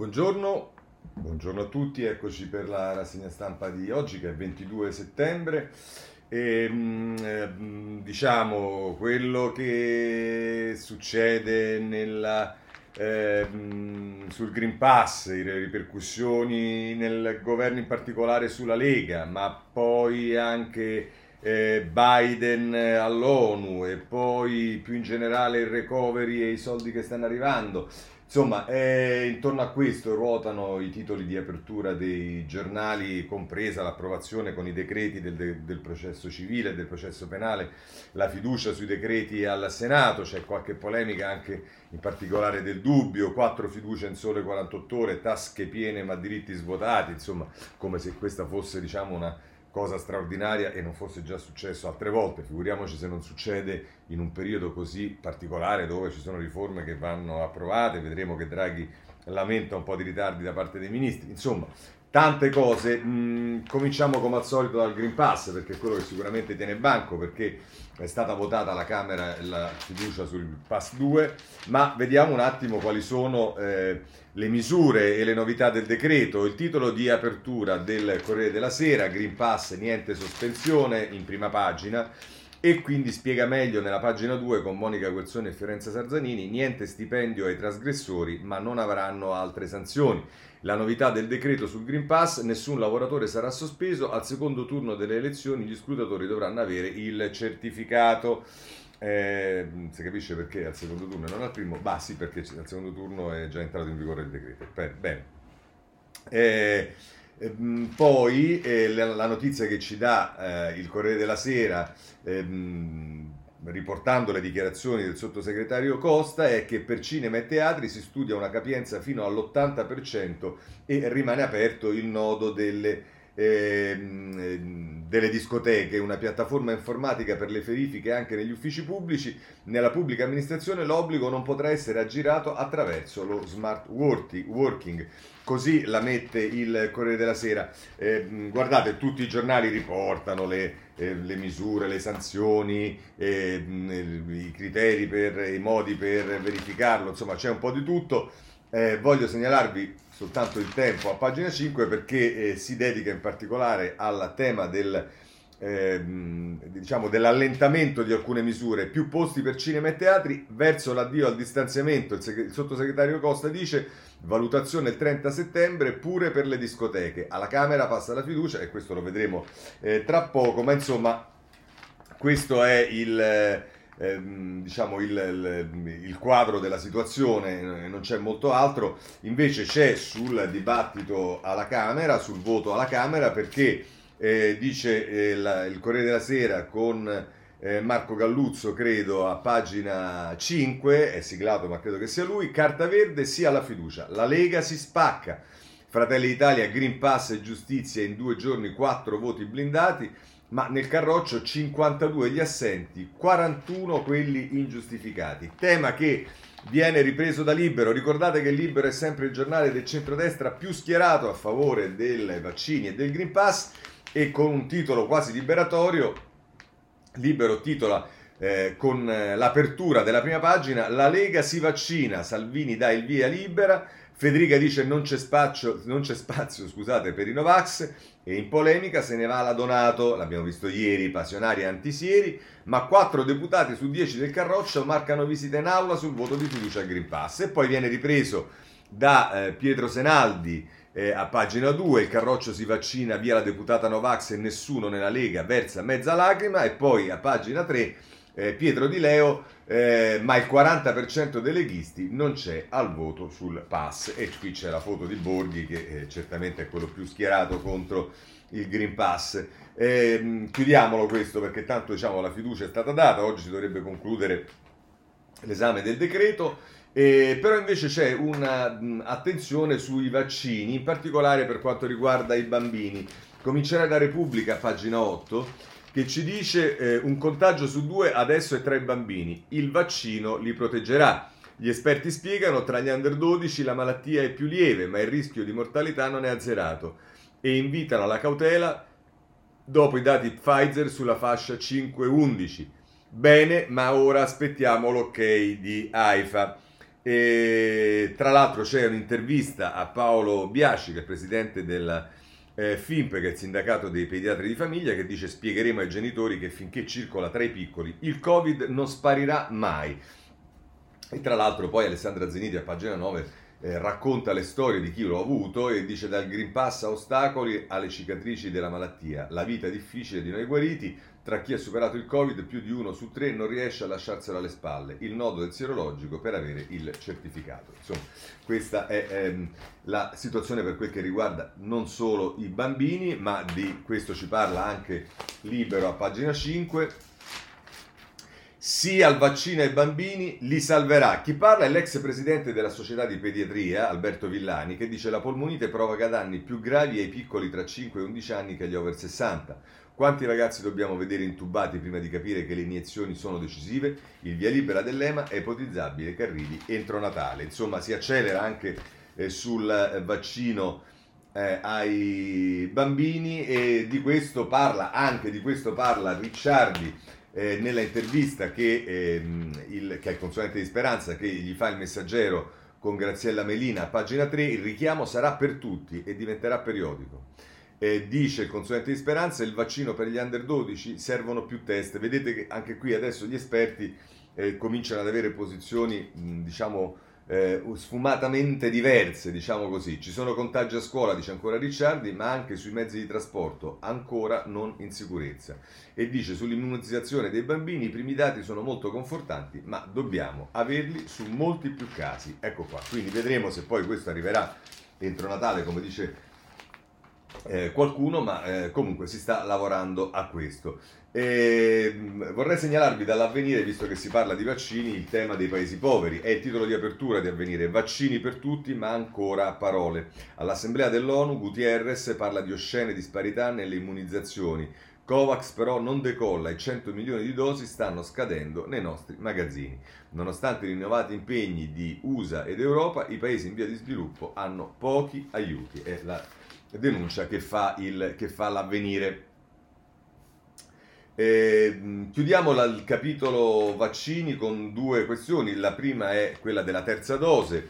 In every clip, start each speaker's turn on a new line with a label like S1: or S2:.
S1: Buongiorno, buongiorno a tutti, eccoci per la rassegna stampa di oggi che è 22 settembre. E, mm, diciamo quello che succede nella, eh, sul Green Pass, le ripercussioni nel governo in particolare sulla Lega, ma poi anche eh, Biden all'ONU e poi più in generale il recovery e i soldi che stanno arrivando. Insomma, eh, intorno a questo ruotano i titoli di apertura dei giornali, compresa l'approvazione con i decreti del, del processo civile del processo penale, la fiducia sui decreti al Senato, c'è qualche polemica anche in particolare del dubbio, quattro fiducie in sole 48 ore, tasche piene ma diritti svuotati, insomma, come se questa fosse diciamo una cosa straordinaria e non fosse già successo altre volte, figuriamoci se non succede in un periodo così particolare dove ci sono riforme che vanno approvate, vedremo che Draghi lamenta un po' di ritardi da parte dei ministri, insomma tante cose, mm, cominciamo come al solito dal Green Pass perché è quello che sicuramente tiene banco perché è stata votata alla Camera la fiducia sul Pass 2, ma vediamo un attimo quali sono... Eh, le misure e le novità del decreto, il titolo di apertura del Corriere della Sera, Green Pass, niente sospensione, in prima pagina, e quindi spiega meglio nella pagina 2 con Monica Guerzoni e Fiorenza Sarzanini, niente stipendio ai trasgressori, ma non avranno altre sanzioni. La novità del decreto sul Green Pass, nessun lavoratore sarà sospeso, al secondo turno delle elezioni gli scrutatori dovranno avere il certificato. Eh, si capisce perché al secondo turno e non al primo? Bah sì, perché al secondo turno è già entrato in vigore il decreto. Bene. Eh, ehm, poi eh, la, la, notizia che ci dà eh, il Corriere della Sera, ehm, riportando le dichiarazioni del sottosegretario Costa, è che per cinema e teatri si studia una capienza fino all'80% e rimane aperto il nodo delle delle discoteche, una piattaforma informatica per le verifiche anche negli uffici pubblici, nella pubblica amministrazione l'obbligo non potrà essere aggirato attraverso lo smart working. Così la mette il Corriere della Sera. Eh, guardate, tutti i giornali riportano le, eh, le misure, le sanzioni, eh, i criteri per i modi per verificarlo, insomma c'è un po' di tutto. Eh, voglio segnalarvi soltanto il tempo a pagina 5 perché eh, si dedica in particolare al tema del, eh, diciamo, dell'allentamento di alcune misure, più posti per cinema e teatri verso l'addio al distanziamento. Il, seg- il sottosegretario Costa dice valutazione il 30 settembre pure per le discoteche. Alla Camera passa la fiducia e questo lo vedremo eh, tra poco, ma insomma questo è il ehm, diciamo il, il, il, quadro della situazione, non c'è molto altro, invece c'è sul dibattito alla Camera, sul voto alla Camera, perché eh, dice eh, la, il Corriere della Sera con eh, Marco Galluzzo, credo, a pagina 5, è siglato ma credo che sia lui, carta verde sia la fiducia, la Lega si spacca. Fratelli d'Italia, Green Pass e giustizia in due giorni, quattro voti blindati ma nel carroccio 52 gli assenti, 41 quelli ingiustificati. Tema che viene ripreso da Libero. Ricordate che Libero è sempre il giornale del centrodestra più schierato a favore dei vaccini e del Green Pass e con un titolo quasi liberatorio. Libero titola eh, con eh, l'apertura della prima pagina La Lega si vaccina, Salvini dà il via libera. Federica dice non c'è spazio, non c'è spazio scusate, per i Novax e in polemica se ne va la Donato, l'abbiamo visto ieri, passionari e antisieri, ma quattro deputati su dieci del Carroccio marcano visita in aula sul voto di fiducia al Green Pass. E poi viene ripreso da eh, Pietro Senaldi eh, a pagina 2, il Carroccio si vaccina via la deputata Novax e nessuno nella Lega versa mezza lacrima e poi a pagina 3 eh, Pietro Di Leo, eh, ma il 40% dei leghisti non c'è al voto sul pass. E qui c'è la foto di Borghi, che eh, certamente è quello più schierato contro il Green Pass. Eh, chiudiamolo questo perché tanto diciamo, la fiducia è stata data, oggi si dovrebbe concludere l'esame del decreto. Eh, però invece c'è un'attenzione sui vaccini, in particolare per quanto riguarda i bambini. Comincerà da Repubblica, pagina 8 che ci dice eh, un contagio su due adesso è tra i bambini, il vaccino li proteggerà. Gli esperti spiegano tra gli under 12 la malattia è più lieve, ma il rischio di mortalità non è azzerato e invitano alla cautela dopo i dati Pfizer sulla fascia 5-11. Bene, ma ora aspettiamo l'ok di AIFA. E, tra l'altro c'è un'intervista a Paolo Biasci, che è presidente del eh, FIMP, che è il sindacato dei pediatri di famiglia, che dice spiegheremo ai genitori che finché circola tra i piccoli il Covid non sparirà mai. E tra l'altro poi Alessandra Zeniti a pagina 9 eh, racconta le storie di chi lo ha avuto e dice dal Green Pass a ostacoli alle cicatrici della malattia. La vita difficile di noi guariti, tra chi ha superato il Covid più di uno su tre non riesce a lasciarselo alle spalle, il nodo del sierologico per avere il certificato. Insomma, questa è ehm, la situazione per quel che riguarda non solo i bambini, ma di questo ci parla anche Libero a pagina 5 sì al vaccino ai bambini, li salverà. Chi parla è l'ex presidente della società di pediatria, Alberto Villani, che dice la polmonite provoca danni più gravi ai piccoli tra 5 e 11 anni che agli over 60. Quanti ragazzi dobbiamo vedere intubati prima di capire che le iniezioni sono decisive? Il via libera dell'EMA è ipotizzabile che arrivi entro Natale. Insomma, si accelera anche eh, sul eh, vaccino eh, ai bambini e di questo parla, anche di questo parla Ricciardi eh, nella intervista che, ehm, il, che è il consulente di Speranza che gli fa il messaggero con Graziella Melina a pagina 3, il richiamo sarà per tutti e diventerà periodico. Eh, dice il consulente di Speranza, il vaccino per gli under 12 servono più test. Vedete che anche qui adesso gli esperti eh, cominciano ad avere posizioni, mh, diciamo, eh, sfumatamente diverse, diciamo così. Ci sono contagi a scuola, dice ancora Ricciardi, ma anche sui mezzi di trasporto, ancora non in sicurezza. E dice sull'immunizzazione dei bambini i primi dati sono molto confortanti, ma dobbiamo averli su molti più casi. Ecco qua, quindi vedremo se poi questo arriverà entro Natale, come dice eh, qualcuno, ma eh, comunque si sta lavorando a questo. E, vorrei segnalarvi dall'avvenire, visto che si parla di vaccini, il tema dei paesi poveri. È il titolo di apertura di avvenire. Vaccini per tutti, ma ancora parole. All'Assemblea dell'ONU Gutierrez parla di oscene disparità nelle immunizzazioni. Covax però non decolla e 100 milioni di dosi stanno scadendo nei nostri magazzini. Nonostante i rinnovati impegni di USA ed Europa, i paesi in via di sviluppo hanno pochi aiuti. È la denuncia che fa, il, che fa l'avvenire. Eh, chiudiamo la, il capitolo vaccini con due questioni. La prima è quella della terza dose.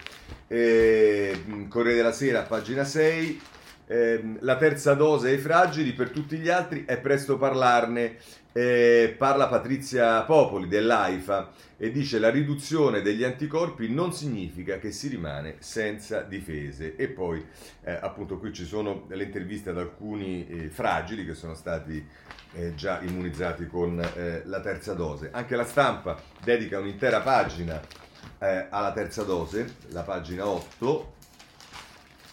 S1: Eh, Corriere della Sera, pagina 6. Eh, la terza dose ai fragili, per tutti gli altri è presto parlarne. Eh, parla Patrizia Popoli dell'AIFA e dice la riduzione degli anticorpi non significa che si rimane senza difese. E poi eh, appunto qui ci sono le interviste ad alcuni eh, fragili che sono stati eh, già immunizzati con eh, la terza dose. Anche la stampa dedica un'intera pagina eh, alla terza dose, la pagina 8,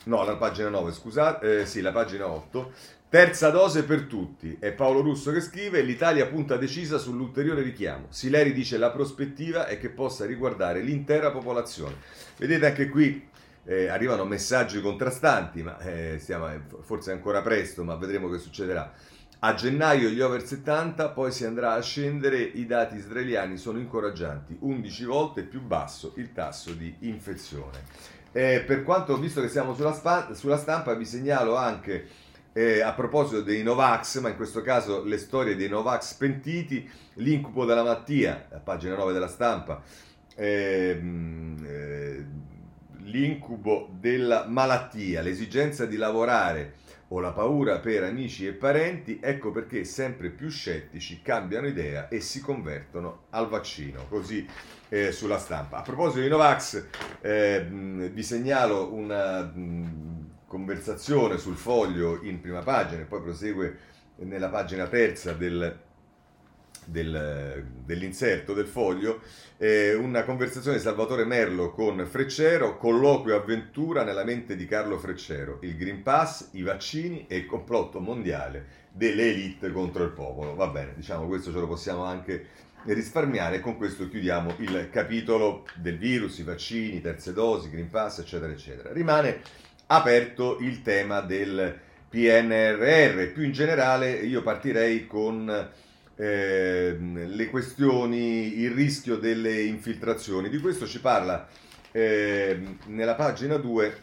S1: no, la pagina 9, scusate, sì, la pagina 8. Terza dose per tutti. È Paolo Russo che scrive: L'Italia punta decisa sull'ulteriore richiamo. Sileri dice: La prospettiva è che possa riguardare l'intera popolazione. Vedete anche qui eh, arrivano messaggi contrastanti, ma eh, stiamo, forse è ancora presto, ma vedremo che succederà. A gennaio gli over 70, poi si andrà a scendere, i dati israeliani sono incoraggianti, 11 volte più basso il tasso di infezione. Eh, per quanto, visto che siamo sulla, spa, sulla stampa, vi segnalo anche eh, a proposito dei Novax, ma in questo caso le storie dei Novax pentiti, l'incubo della mattia, a pagina 9 della stampa, ehm, eh, l'incubo della malattia, l'esigenza di lavorare o la paura per amici e parenti, ecco perché sempre più scettici cambiano idea e si convertono al vaccino, così eh, sulla stampa. A proposito di Novax, eh, vi segnalo una mh, conversazione sul foglio in prima pagina e poi prosegue nella pagina terza del, del, dell'inserto del foglio, eh, una conversazione di Salvatore Merlo con Freccero, colloquio avventura nella mente di Carlo Freccero, il Green Pass, i vaccini e il complotto mondiale delle elite contro il popolo. Va bene, diciamo questo ce lo possiamo anche risparmiare e con questo chiudiamo il capitolo del virus, i vaccini, terze dosi, Green Pass, eccetera, eccetera. Rimane aperto il tema del PNRR, più in generale io partirei con eh, le questioni, il rischio delle infiltrazioni. Di questo ci parla eh, nella pagina 2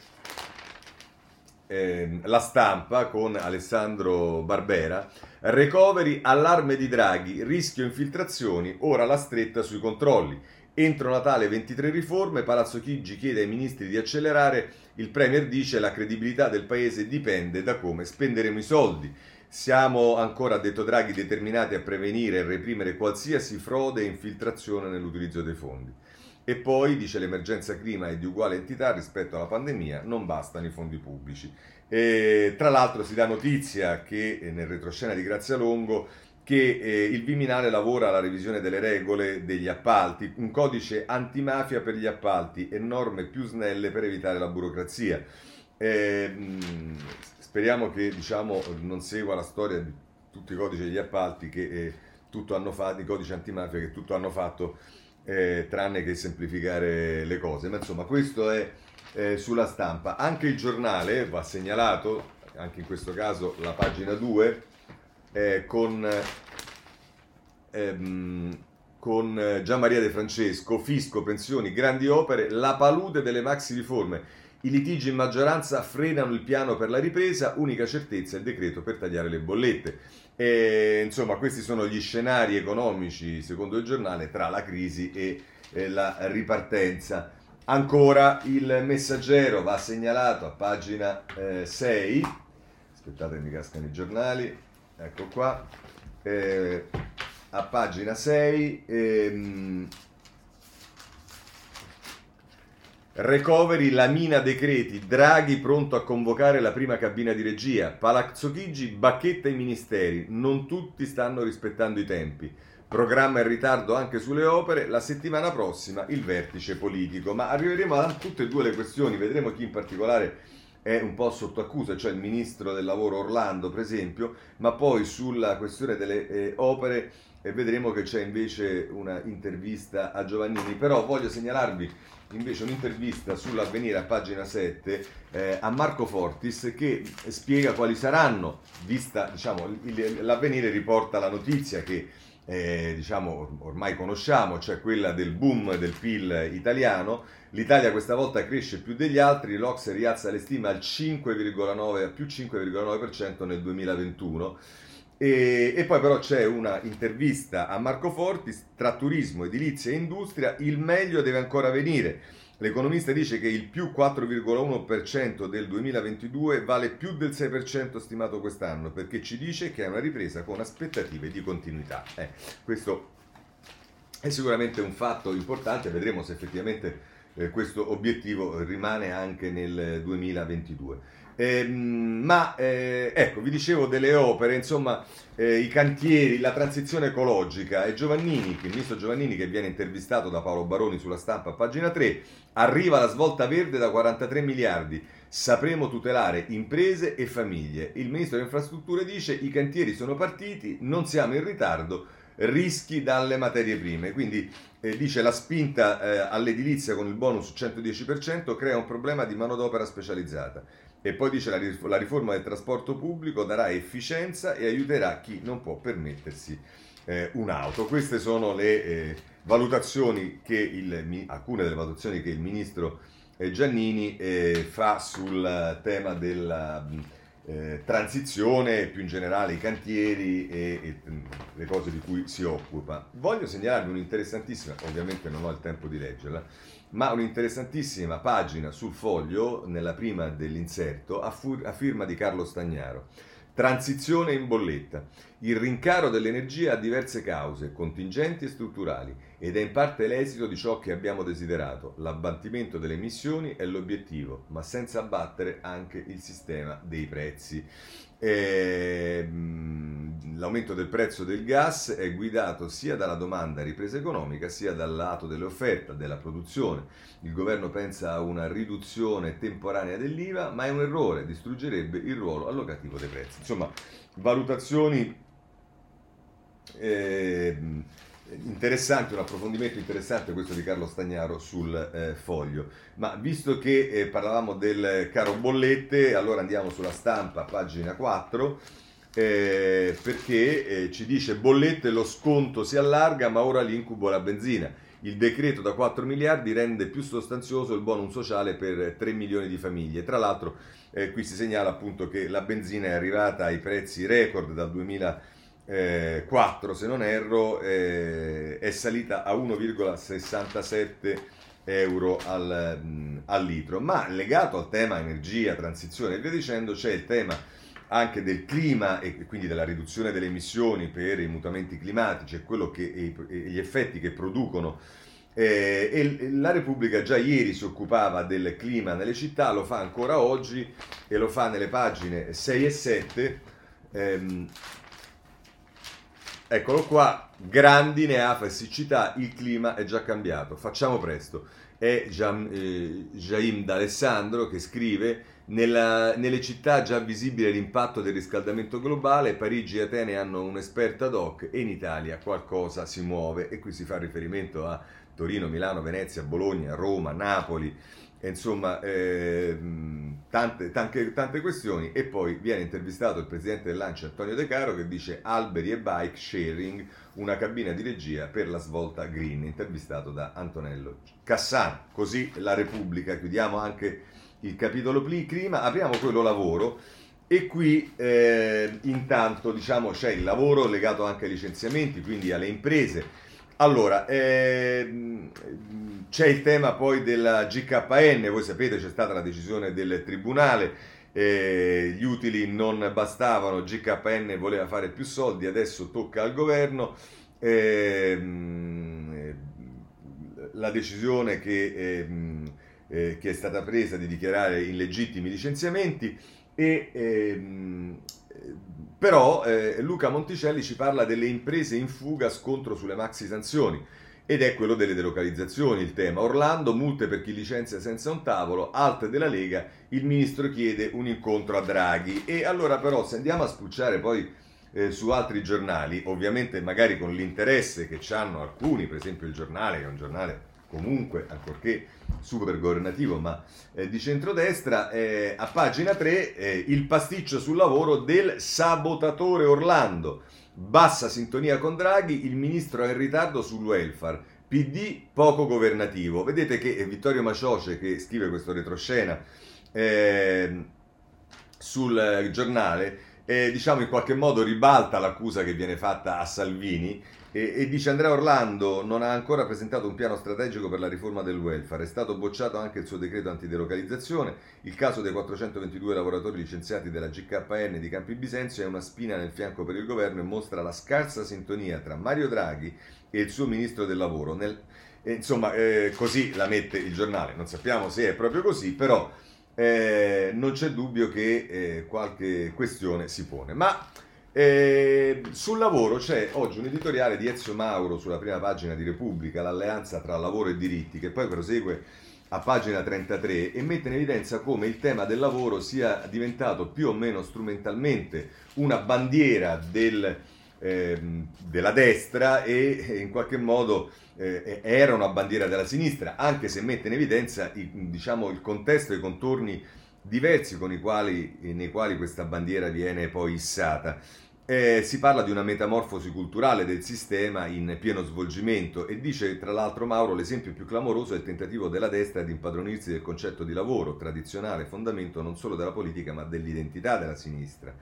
S1: eh, la stampa con Alessandro Barbera. Recovery, allarme di Draghi, rischio infiltrazioni, ora la stretta sui controlli. Entro Natale 23 riforme, Palazzo Chigi chiede ai ministri di accelerare, il Premier dice la credibilità del Paese dipende da come spenderemo i soldi. Siamo ancora, ha detto Draghi, determinati a prevenire e reprimere qualsiasi frode e infiltrazione nell'utilizzo dei fondi. E poi, dice l'emergenza clima è di uguale entità rispetto alla pandemia, non bastano i fondi pubblici. E, tra l'altro si dà notizia che eh, nel retroscena di Grazia Longo che eh, il Viminale lavora alla revisione delle regole degli appalti, un codice antimafia per gli appalti e norme più snelle per evitare la burocrazia. Eh, speriamo che diciamo, non segua la storia di tutti i codici degli appalti che eh, tutto hanno fatto, i codici antimafia che tutto hanno fatto eh, tranne che semplificare le cose. Ma insomma, questo è eh, sulla stampa. Anche il giornale va segnalato, anche in questo caso la pagina 2, eh, con, ehm, con Gian Maria De Francesco, fisco, pensioni, grandi opere, la palude delle maxi riforme. I litigi in maggioranza frenano il piano per la ripresa, unica certezza il decreto per tagliare le bollette. E, insomma, questi sono gli scenari economici, secondo il giornale, tra la crisi e, e la ripartenza. Ancora il messaggero va segnalato a pagina eh, 6. Aspettate, mi cascano i giornali ecco qua, eh, a pagina 6, ehm, Recovery, la mina decreti, Draghi pronto a convocare la prima cabina di regia, Palazzo Chigi bacchetta i ministeri, non tutti stanno rispettando i tempi. Programma in ritardo anche sulle opere, la settimana prossima il vertice politico. Ma arriveremo a tutte e due le questioni, vedremo chi in particolare è un po' sotto accusa, cioè il ministro del lavoro Orlando per esempio, ma poi sulla questione delle eh, opere eh, vedremo che c'è invece una intervista a Giovannini, però voglio segnalarvi invece un'intervista sull'avvenire a pagina 7 eh, a Marco Fortis che spiega quali saranno, vista diciamo, il, l'avvenire riporta la notizia che eh, diciamo ormai conosciamo, cioè quella del boom del PIL italiano, L'Italia questa volta cresce più degli altri, l'Ox rialza le stime al 5,9, più 5,9% nel 2021. E, e, poi però c'è una intervista a Marco Fortis tra turismo, edilizia e industria, il meglio deve ancora venire. L'economista dice che il più 4,1% del 2022 vale più del 6% stimato quest'anno, perché ci dice che è una ripresa con aspettative di continuità. Eh, questo è sicuramente un fatto importante, vedremo se effettivamente eh, questo obiettivo rimane anche nel 2022. Eh, ma eh, ecco, vi dicevo delle opere, insomma, eh, i cantieri, la transizione ecologica e Giovannini, il ministro Giovannini che viene intervistato da Paolo Baroni sulla stampa a pagina 3, arriva la svolta verde da 43 miliardi. Sapremo tutelare imprese e famiglie. Il ministro delle infrastrutture dice i cantieri sono partiti, non siamo in ritardo, rischi dalle materie prime. Quindi eh, dice la spinta eh, all'edilizia con il bonus 110% crea un problema di manodopera specializzata. E poi dice la, la riforma del trasporto pubblico darà efficienza e aiuterà chi non può permettersi eh, un'auto. Queste sono le eh, valutazioni che il, alcune delle valutazioni che il ministro eh, Giannini eh, fa sul tema della eh, transizione, più in generale i cantieri e, e, le cose di cui si occupa. Voglio segnalarvi un'interessantissima, ovviamente non ho il tempo di leggerla, ma un'interessantissima pagina sul foglio, nella prima dell'inserto, a, fur- a firma di Carlo Stagnaro. Transizione in bolletta. Il rincaro dell'energia ha diverse cause, contingenti e strutturali, ed è in parte l'esito di ciò che abbiamo desiderato. L'abbattimento delle emissioni è l'obiettivo, ma senza abbattere anche il sistema dei prezzi. E, ehm, l'aumento del prezzo del gas è guidato sia dalla domanda ripresa economica sia dal lato dell'offerta, della produzione. Il governo pensa a una riduzione temporanea dell'IVA, ma è un errore, distruggerebbe il ruolo allocativo dei prezzi. Insomma, valutazioni eh, interessante, un approfondimento interessante questo di Carlo Stagnaro sul eh, foglio. Ma visto che eh, parlavamo del caro bollette, allora andiamo sulla stampa, pagina 4, eh, perché eh, ci dice bollette lo sconto si allarga, ma ora l'incubo la benzina. Il decreto da 4 miliardi rende più sostanzioso il bonus sociale per 3 milioni di famiglie. Tra l'altro, eh, qui si segnala appunto che la benzina è arrivata ai prezzi record dal 2000 eh, 4 se non erro, eh, è salita a 1,67 euro al, mh, al, litro. Ma legato al tema energia, transizione e via dicendo, c'è il tema anche del clima e quindi della riduzione delle emissioni per i mutamenti climatici e, che, e, e gli effetti che producono. Eh, e la Repubblica già ieri si occupava del clima nelle città, lo fa ancora oggi e lo fa nelle pagine 6 e 7. Ehm, Eccolo qua, grandine, afa e siccità, il clima è già cambiato, facciamo presto. È Jam, eh, Jaim D'Alessandro che scrive nella, nelle città già visibile l'impatto del riscaldamento globale, Parigi e Atene hanno un'esperta hoc e in Italia qualcosa si muove e qui si fa riferimento a Torino, Milano, Venezia, Bologna, Roma, Napoli, insomma eh, tante, tante, tante, questioni. E poi viene intervistato il presidente dell'ANCI Antonio De Caro che dice alberi e bike sharing una cabina di regia per la svolta green intervistato da Antonello Cassano. Così la Repubblica. Chiudiamo anche il capitolo clima. Apriamo quello lavoro. E qui eh, intanto diciamo c'è il lavoro legato anche ai licenziamenti quindi alle imprese allora, ehm, c'è il tema poi della GKN, voi sapete c'è stata la decisione del Tribunale, eh, gli utili non bastavano, GKN voleva fare più soldi, adesso tocca al governo. Ehm, la decisione che, ehm, eh, che, è stata presa di dichiarare illegittimi licenziamenti e ehm, però eh, Luca Monticelli ci parla delle imprese in fuga scontro sulle maxi sanzioni ed è quello delle delocalizzazioni il tema. Orlando, multe per chi licenzia senza un tavolo, alte della Lega, il ministro chiede un incontro a Draghi. E allora però se andiamo a spucciare poi eh, su altri giornali, ovviamente magari con l'interesse che hanno alcuni, per esempio il giornale, che è un giornale comunque, ancorché super governativo, ma eh, di centrodestra, eh, a pagina 3 eh, il pasticcio sul lavoro del sabotatore Orlando. Bassa sintonia con Draghi, il ministro è in ritardo sul welfare. PD poco governativo. Vedete che Vittorio Macioce, che scrive questo retroscena ehm, sul giornale, eh, diciamo in qualche modo ribalta l'accusa che viene fatta a Salvini e, e, dice Andrea Orlando non ha ancora presentato un piano strategico per la riforma del welfare, è stato bocciato anche il suo decreto antidelocalizzazione, il caso dei 422 lavoratori licenziati della GKN di Campi Bisenzio è una spina nel fianco per il governo e mostra la scarsa sintonia tra Mario Draghi e il suo ministro del lavoro. Nel, eh, insomma, eh, così la mette il giornale, non sappiamo se è proprio così, però eh, non c'è dubbio che eh, qualche questione si pone. Ma eh, sul lavoro c'è oggi un editoriale di Ezio Mauro sulla prima pagina di Repubblica, l'alleanza tra lavoro e diritti, che poi prosegue a pagina 33 e mette in evidenza come il tema del lavoro sia diventato più o meno strumentalmente una bandiera del, eh, della destra e in qualche modo eh, era una bandiera della sinistra, anche se mette in evidenza il, diciamo, il contesto e i contorni diversi i quali, nei quali questa bandiera viene poi issata. Eh, si parla di una metamorfosi culturale del sistema in pieno svolgimento e dice tra l'altro Mauro l'esempio più clamoroso è il tentativo della destra di impadronirsi del concetto di lavoro, tradizionale fondamento non solo della politica ma dell'identità della sinistra.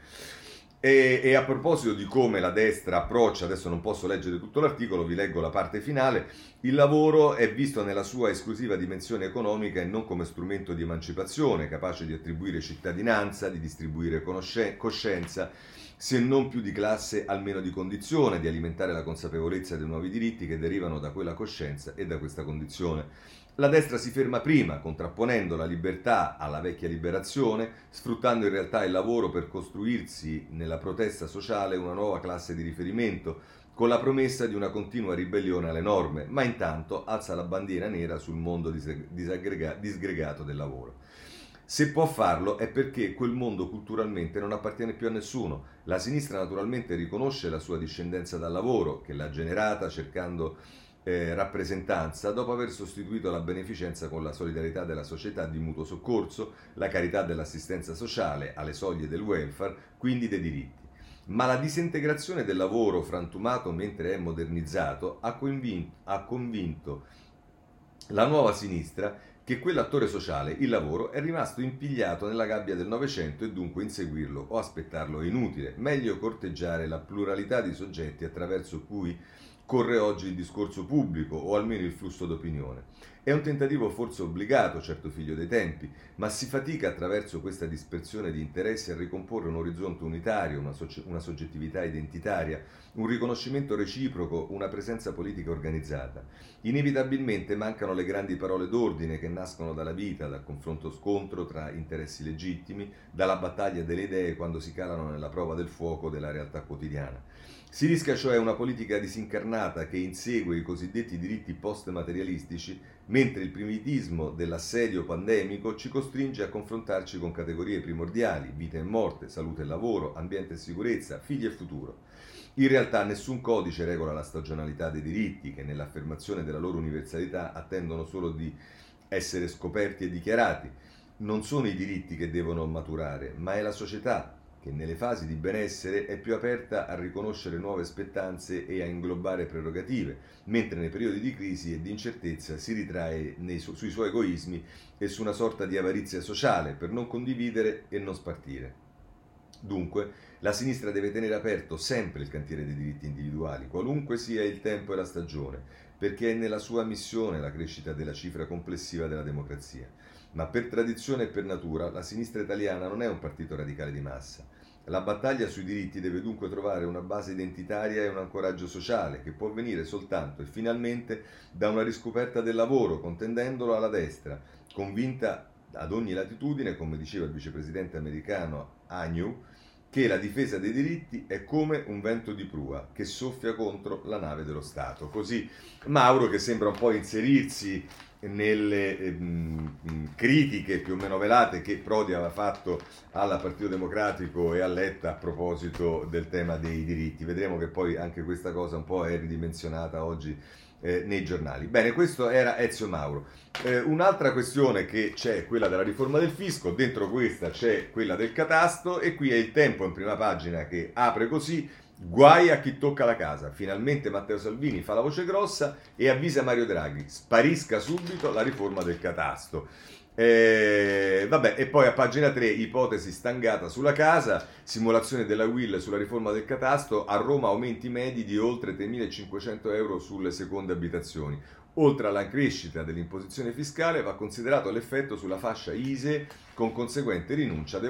S1: E, e, a proposito di come la destra approccia, adesso non posso leggere tutto l'articolo, vi leggo la parte finale, il lavoro è visto nella sua esclusiva dimensione economica e non come strumento di emancipazione, capace di attribuire cittadinanza, di distribuire conoscenza, coscienza se non più di classe, almeno di condizione, di alimentare la consapevolezza dei nuovi diritti che derivano da quella coscienza e da questa condizione. La destra si ferma prima, contrapponendo la libertà alla vecchia liberazione, sfruttando in realtà il lavoro per costruirsi nella protesta sociale una nuova classe di riferimento, con la promessa di una continua ribellione alle norme, ma intanto alza la bandiera nera sul mondo disgregato del lavoro. Se può farlo è perché quel mondo culturalmente non appartiene più a nessuno. La sinistra naturalmente riconosce la sua discendenza dal lavoro, che l'ha generata cercando eh, rappresentanza dopo aver sostituito la beneficenza con la solidarietà della società di mutuo soccorso, la carità dell'assistenza sociale alle soglie del welfare, quindi dei diritti. Ma la disintegrazione del lavoro frantumato mentre è modernizzato ha ha convinto la nuova sinistra che quell'attore sociale, il lavoro, è rimasto impigliato nella gabbia del Novecento e dunque inseguirlo o aspettarlo è inutile. Meglio corteggiare la pluralità di soggetti attraverso cui corre oggi il discorso pubblico o almeno il flusso d'opinione. È un tentativo forse obbligato, certo figlio dei tempi, ma si fatica attraverso questa dispersione di interessi a ricomporre un orizzonte unitario, una, so- una soggettività identitaria, un riconoscimento reciproco, una presenza politica organizzata. Inevitabilmente mancano le grandi parole d'ordine che nascono dalla vita, dal confronto scontro tra interessi legittimi, dalla battaglia delle idee quando si calano nella prova del fuoco della realtà quotidiana. Si rischia cioè una politica disincarnata che insegue i cosiddetti diritti post-materialistici, mentre il primitismo dell'assedio pandemico ci costringe a confrontarci con categorie primordiali, vita e morte, salute e lavoro, ambiente e sicurezza, figli e futuro. In realtà nessun codice regola la stagionalità dei diritti, che nell'affermazione della loro universalità attendono solo di essere scoperti e dichiarati. Non sono i diritti che devono maturare, ma è la società che nelle fasi di benessere è più aperta a riconoscere nuove spettanze e a inglobare prerogative, mentre nei periodi di crisi e di incertezza si ritrae su- sui suoi egoismi e su una sorta di avarizia sociale per non condividere e non spartire. Dunque, la sinistra deve tenere aperto sempre il cantiere dei diritti individuali, qualunque sia il tempo e la stagione, perché è nella sua missione la crescita della cifra complessiva della democrazia. Ma per tradizione e per natura la sinistra italiana non è un partito radicale di massa. La battaglia sui diritti deve dunque trovare una base identitaria e un ancoraggio sociale che può venire soltanto e finalmente da una riscoperta del lavoro, contendendolo alla destra, convinta ad ogni latitudine, come diceva il vicepresidente americano Agnew, che la difesa dei diritti è come un vento di prua che soffia contro la nave dello Stato. Così Mauro che sembra un po' inserirsi nelle eh, critiche più o meno velate che Prodi aveva fatto al Partito Democratico e a Letta a proposito del tema dei diritti. Vedremo che poi anche questa cosa un po' è ridimensionata oggi eh, nei giornali. Bene, questo era Ezio Mauro. Eh, un'altra questione che c'è è quella della riforma del fisco, dentro questa c'è quella del catasto e qui è il tempo in prima pagina che apre così Guai a chi tocca la casa. Finalmente Matteo Salvini fa la voce grossa e avvisa Mario Draghi: sparisca subito la riforma del catasto. Eh, vabbè, e poi a pagina 3, ipotesi stangata sulla casa, simulazione della Will sulla riforma del catasto, a Roma aumenti medi di oltre 3.500 euro sulle seconde abitazioni. Oltre alla crescita dell'imposizione fiscale va considerato l'effetto sulla fascia ISE con conseguente rinuncia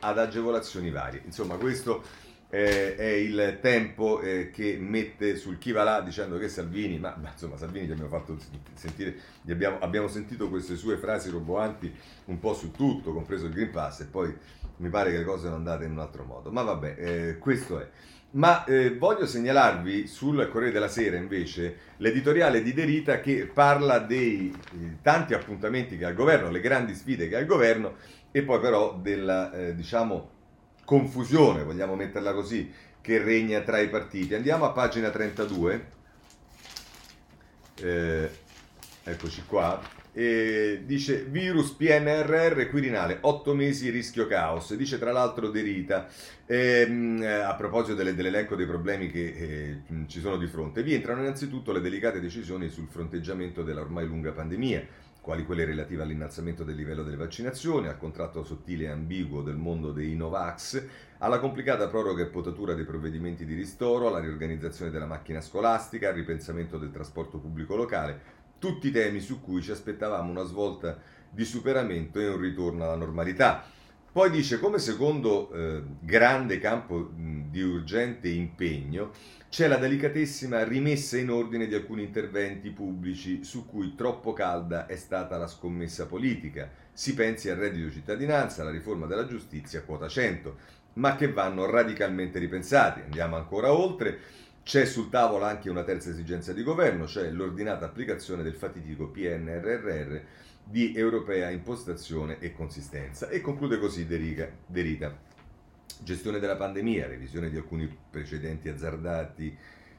S1: ad agevolazioni varie. Insomma, questo eh, è il tempo eh, che mette sul chi va là dicendo che Salvini, ma, ma insomma Salvini gli abbiamo fatto sentire, abbiamo, abbiamo, sentito queste sue frasi roboanti un po' su tutto, compreso il Green Pass, e poi mi pare che le cose sono andate in un altro modo. Ma vabbè, eh, questo è. Ma eh, voglio segnalarvi sul Corriere della Sera invece l'editoriale di Derita che parla dei eh, tanti appuntamenti che ha il governo, le grandi sfide che ha il governo e poi però della, eh, diciamo, confusione, vogliamo metterla così, che regna tra i partiti. Andiamo a pagina 32, eh, eccoci qua, e dice virus PNRR Quirinale, 8 mesi rischio caos, dice tra l'altro De Rita, ehm, a proposito delle, dell'elenco dei problemi che eh, ci sono di fronte, vi entrano innanzitutto le delicate decisioni sul fronteggiamento della ormai lunga pandemia, quali quelle relative all'innalzamento del livello delle vaccinazioni, al contratto sottile e ambiguo del mondo dei Novax, alla complicata proroga e potatura dei provvedimenti di ristoro, alla riorganizzazione della macchina scolastica, al ripensamento del trasporto pubblico locale, tutti temi su cui ci aspettavamo una svolta di superamento e un ritorno alla normalità. Poi dice, come secondo eh, grande campo mh, di urgente impegno, c'è la delicatissima rimessa in ordine di alcuni interventi pubblici su cui troppo calda è stata la scommessa politica. Si pensi al reddito di cittadinanza, alla riforma della giustizia, quota 100, ma che vanno radicalmente ripensati. Andiamo ancora oltre. C'è sul tavolo anche una terza esigenza di governo, cioè l'ordinata applicazione del fatidico PNRR di europea impostazione e consistenza. E conclude così Derita. Gestione della pandemia, revisione di alcuni precedenti azzardati,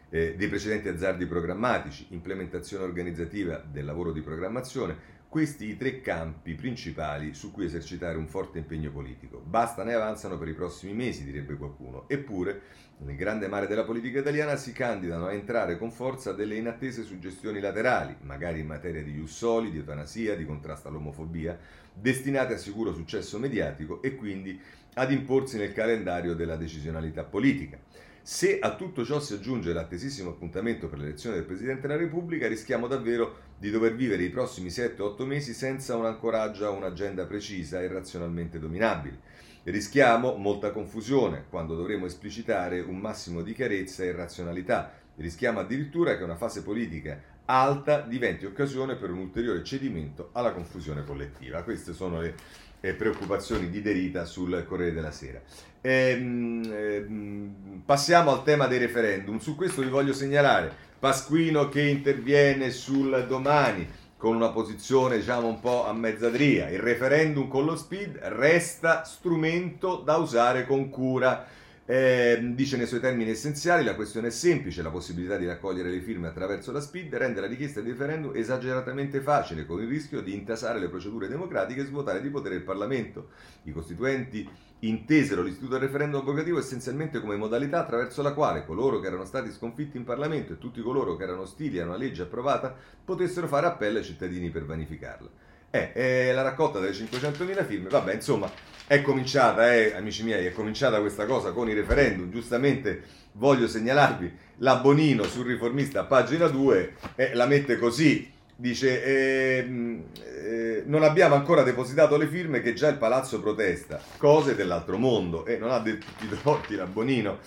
S1: eh, dei precedenti azzardi programmatici, implementazione organizzativa del lavoro di programmazione, questi i tre campi principali su cui esercitare un forte impegno politico. Basta ne avanzano per i prossimi mesi, direbbe qualcuno. Eppure, nel grande mare della politica italiana si candidano a entrare con forza delle inattese suggestioni laterali, magari in materia di jussoli, di eutanasia, di contrasto all'omofobia, destinate a sicuro successo mediatico e quindi ad imporsi nel calendario della decisionalità politica. Se a tutto ciò si aggiunge l'attesissimo appuntamento per l'elezione del Presidente della Repubblica, rischiamo davvero di dover vivere i prossimi 7-8 mesi senza un ancoraggio a un'agenda precisa e razionalmente dominabile. Rischiamo molta confusione quando dovremo esplicitare un massimo di chiarezza e razionalità. Rischiamo addirittura che una fase politica alta diventi occasione per un ulteriore cedimento alla confusione collettiva. Queste sono le eh, preoccupazioni di Derita sul Corriere della Sera. Ehm, ehm, passiamo al tema dei referendum. Su questo vi voglio segnalare Pasquino che interviene sul domani con una posizione diciamo un po' a mezzadria. Il referendum con lo speed resta strumento da usare con cura. Eh, dice nei suoi termini essenziali la questione è semplice, la possibilità di raccogliere le firme attraverso la SPID rende la richiesta di referendum esageratamente facile, con il rischio di intasare le procedure democratiche e svuotare di potere il Parlamento. I costituenti intesero l'istituto del referendum abrogativo essenzialmente come modalità attraverso la quale coloro che erano stati sconfitti in Parlamento e tutti coloro che erano ostili a una legge approvata potessero fare appello ai cittadini per vanificarla. Eh, eh, la raccolta delle 500.000 firme, vabbè, insomma, è cominciata, eh, amici miei, è cominciata questa cosa con i referendum. Giustamente voglio segnalarvi la Bonino sul riformista, pagina 2, eh, la mette così. Dice, eh, eh, non abbiamo ancora depositato le firme che già il palazzo protesta, cose dell'altro mondo, e non ha detto i torti la Bonino.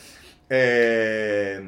S1: Eh,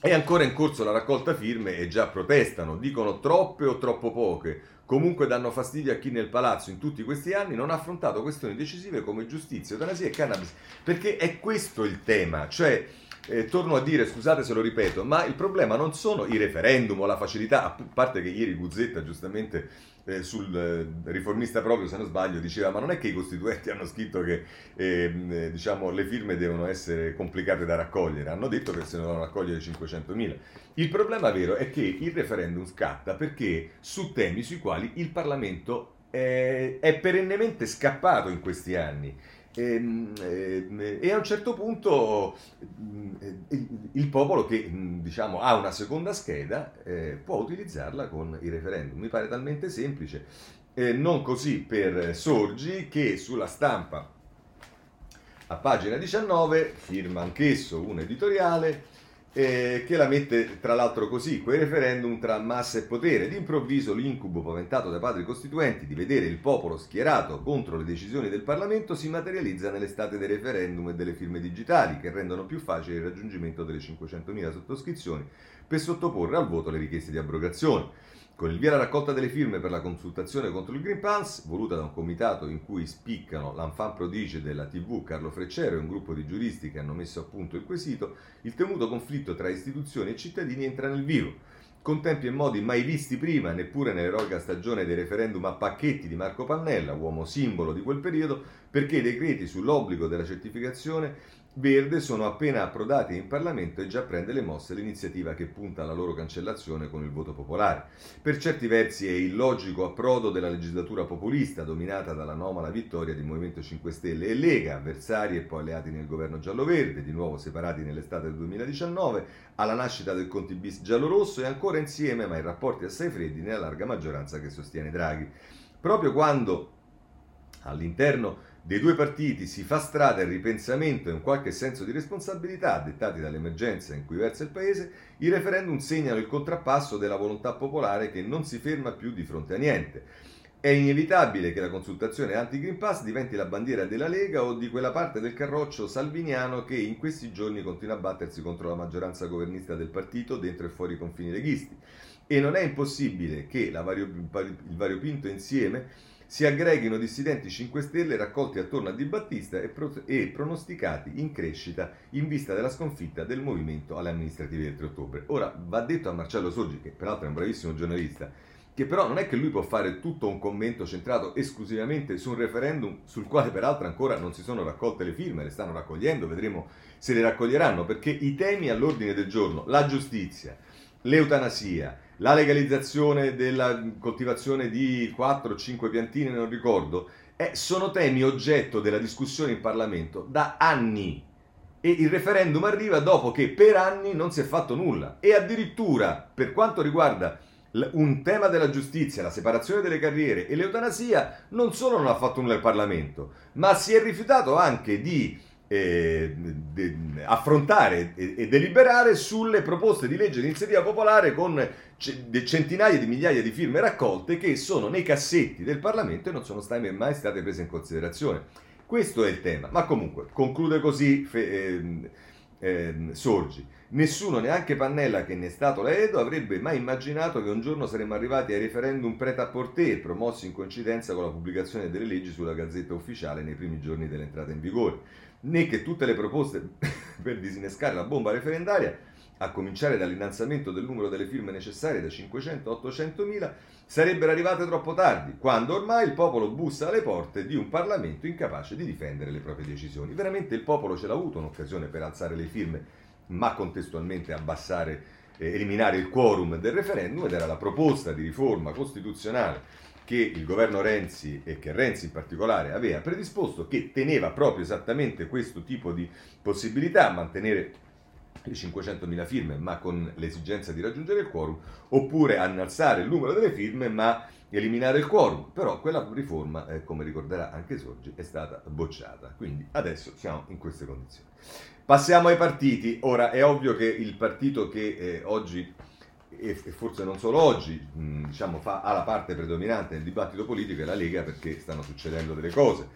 S1: è ancora in corso la raccolta firme e già protestano, dicono troppe o troppo poche comunque danno fastidio a chi nel palazzo in tutti questi anni non ha affrontato questioni decisive come giustizia, eutanasia e cannabis. Perché è questo il tema, cioè eh, torno a dire, scusate se lo ripeto, ma il problema non sono i referendum o la facilità, a parte che ieri Guzzetta giustamente eh, sul eh, riformista proprio, se non sbaglio, diceva ma non è che i costituenti hanno scritto che ehm, eh, diciamo, le firme devono essere complicate da raccogliere, hanno detto che se ne devono raccogliere 500.000. Il problema vero è che il referendum scatta perché su temi sui quali il Parlamento è, è perennemente scappato in questi anni. E, ehm, ehm, e, a un certo punto eh, il popolo che diciamo, ha una seconda scheda eh, può utilizzarla con i referendum. Mi pare talmente semplice, eh, non così per Sorgi che sulla stampa a pagina 19 firma anch'esso un editoriale eh, che la mette tra l'altro così, quei referendum tra massa e potere. D'improvviso l'incubo paventato dai padri costituenti di vedere il popolo schierato contro le decisioni del Parlamento si materializza nell'estate dei referendum e delle firme digitali che rendono più facile il raggiungimento delle 500.000 sottoscrizioni per sottoporre al voto le richieste di abrogazione. Con il via la raccolta delle firme per la consultazione contro il Green Pass, voluta da un comitato in cui spiccano l'enfant prodige della TV Carlo Freccero e un gruppo di giuristi che hanno messo a punto il quesito, il temuto conflitto tra istituzioni e cittadini entra nel vivo. Con tempi e modi mai visti prima, neppure nell'eroica stagione dei referendum a pacchetti di Marco Pannella, uomo simbolo di quel periodo, perché i decreti sull'obbligo della certificazione Verde sono appena approdati in Parlamento e già prende le mosse l'iniziativa che punta alla loro cancellazione con il voto popolare. Per certi versi è il logico approdo della legislatura populista dominata dall'anomala vittoria di Movimento 5 Stelle e Lega, avversari e poi alleati nel governo giallo-verde, di nuovo separati nell'estate del 2019, alla nascita del Conti bis giallo-rosso e ancora insieme ma in rapporti assai freddi nella larga maggioranza che sostiene Draghi. Proprio quando all'interno dei due partiti si fa strada il ripensamento e un qualche senso di responsabilità dettati dall'emergenza in cui versa il Paese, i referendum segnano il contrappasso della volontà popolare che non si ferma più di fronte a niente. È inevitabile che la consultazione anti-Green Pass diventi la bandiera della Lega o di quella parte del carroccio salviniano che in questi giorni continua a battersi contro la maggioranza governista del partito dentro e fuori i confini leghisti. E non è impossibile che vario, il variopinto insieme si aggreghino dissidenti 5 Stelle raccolti attorno a Di Battista e, pro- e, pronosticati in crescita in vista della sconfitta del movimento alle amministrative del 3 ottobre. Ora va detto a Marcello Sorgi, che peraltro è un bravissimo giornalista, che però non è che lui può fare tutto un commento centrato esclusivamente su un referendum sul quale peraltro ancora non si sono raccolte le firme, le stanno raccogliendo, vedremo se le raccoglieranno, perché i temi all'ordine del giorno, la giustizia, l'eutanasia, la legalizzazione della coltivazione di 4-5 piantine, non ricordo, eh, sono temi oggetto della discussione in Parlamento da anni. E il referendum arriva dopo che per anni non si è fatto nulla. E addirittura per quanto riguarda un tema della giustizia, la separazione delle carriere e l'eutanasia, non solo non ha fatto nulla il Parlamento, ma si è rifiutato anche di eh, de, affrontare e, e, deliberare sulle proposte di legge di iniziativa popolare con c- centinaia di migliaia di firme raccolte che sono nei cassetti del Parlamento e non sono state, mai state prese in considerazione. Questo è il tema. Ma comunque, conclude così fe- eh, eh, Sorgi. Nessuno, neanche Pannella che ne è stato l'Edo, avrebbe mai immaginato che un giorno saremmo arrivati ai referendum pret-à-porter, promossi in coincidenza con la pubblicazione delle leggi sulla Gazzetta Ufficiale nei primi giorni dell'entrata in vigore né che tutte le proposte per disinnescare la bomba referendaria, a cominciare dall'innalzamento del numero delle firme necessarie da 500 a 800 mila, sarebbero arrivate troppo tardi, quando ormai il popolo bussa alle porte di un Parlamento incapace di difendere le proprie decisioni. Veramente il popolo ce l'ha avuto un'occasione per alzare le firme, ma contestualmente abbassare, eh, eliminare il quorum del referendum ed era la proposta di riforma costituzionale che il governo Renzi e che Renzi in particolare aveva predisposto, che teneva proprio esattamente questo tipo di possibilità, mantenere le 500.000 firme ma con l'esigenza di raggiungere il quorum, oppure annalzare il numero delle firme ma eliminare il quorum. Però quella riforma, eh, come ricorderà anche Sorgi, è stata bocciata. Quindi adesso siamo in queste condizioni. Passiamo ai partiti. Ora è ovvio che il partito che eh, oggi e, forse non solo oggi, mh, diciamo, fa, ha la parte predominante nel dibattito politico è la Lega perché stanno succedendo delle cose.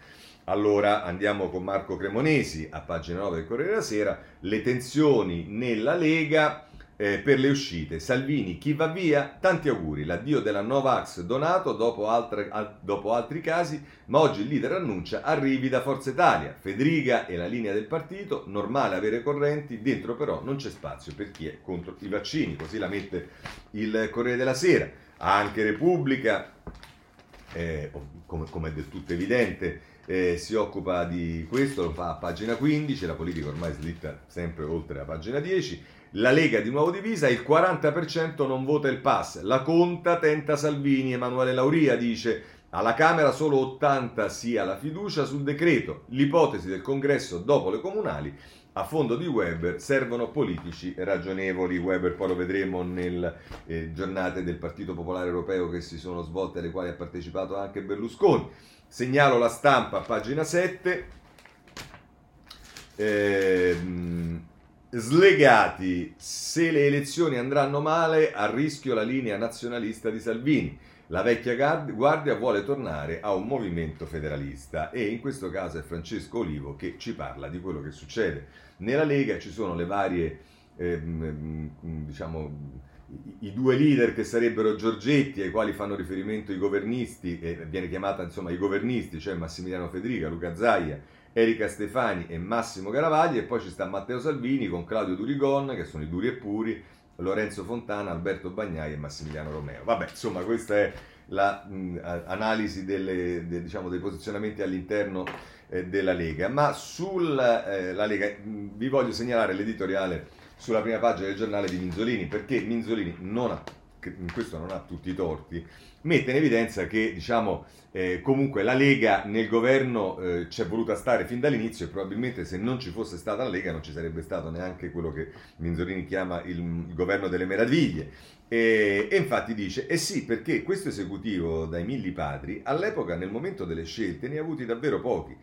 S1: Allora andiamo con Marco Cremonesi a pagina 9 del Corriere della Sera, le tensioni nella Lega eh, per le uscite. Salvini, chi va via? Tanti auguri. L'addio della Novax donato dopo, altre, al, dopo, altri casi, ma oggi il leader annuncia arrivi da Forza Italia. Federica e la linea del partito, normale avere correnti, dentro però non c'è spazio per chi è contro i vaccini, così la mette il Corriere della Sera. Anche Repubblica, eh, come, come è del tutto evidente, eh, si occupa di questo, lo fa a pagina 15, la politica ormai slitta sempre oltre la pagina 10 la Lega di nuovo divisa, il 40% non vota il pass. La conta tenta Salvini, Emanuele Lauria dice alla Camera solo 80 sia la fiducia sul decreto. L'ipotesi del congresso dopo le comunali a fondo di Weber servono politici ragionevoli. Weber poi lo vedremo nelle eh, giornate del Partito Popolare Europeo che si sono svolte alle quali ha partecipato anche Berlusconi. Segnalo la stampa, pagina 7. Eh, Slegati, se le elezioni andranno male, a rischio la linea nazionalista di Salvini. La vecchia guardia vuole tornare a un movimento federalista e in questo caso è Francesco Olivo che ci parla di quello che succede. Nella Lega ci sono le varie, eh, diciamo, i due leader che sarebbero Giorgetti ai quali fanno riferimento i governisti, e viene chiamata insomma i governisti, cioè Massimiliano Federica, Luca Zaia Erika Stefani e Massimo Garavagli e poi ci sta Matteo Salvini con Claudio Durigon che sono i duri e puri, Lorenzo Fontana, Alberto Bagnai e Massimiliano Romeo. Vabbè, insomma, questa è l'analisi de, diciamo, dei posizionamenti all'interno eh, della Lega. Ma sulla eh, Lega mh, vi voglio segnalare l'editoriale sulla prima pagina del giornale di Minzolini, perché Minzolini non ha, in questo non ha tutti i torti, mette in evidenza che diciamo, eh, comunque la Lega nel governo eh, è voluta stare fin dall'inizio e probabilmente se non ci fosse stata la Lega non ci sarebbe stato neanche quello che Minzolini chiama il, il governo delle meraviglie. E, e, infatti dice, eh sì, perché questo esecutivo dai milli padri all'epoca nel momento delle scelte ne ha avuti davvero pochi.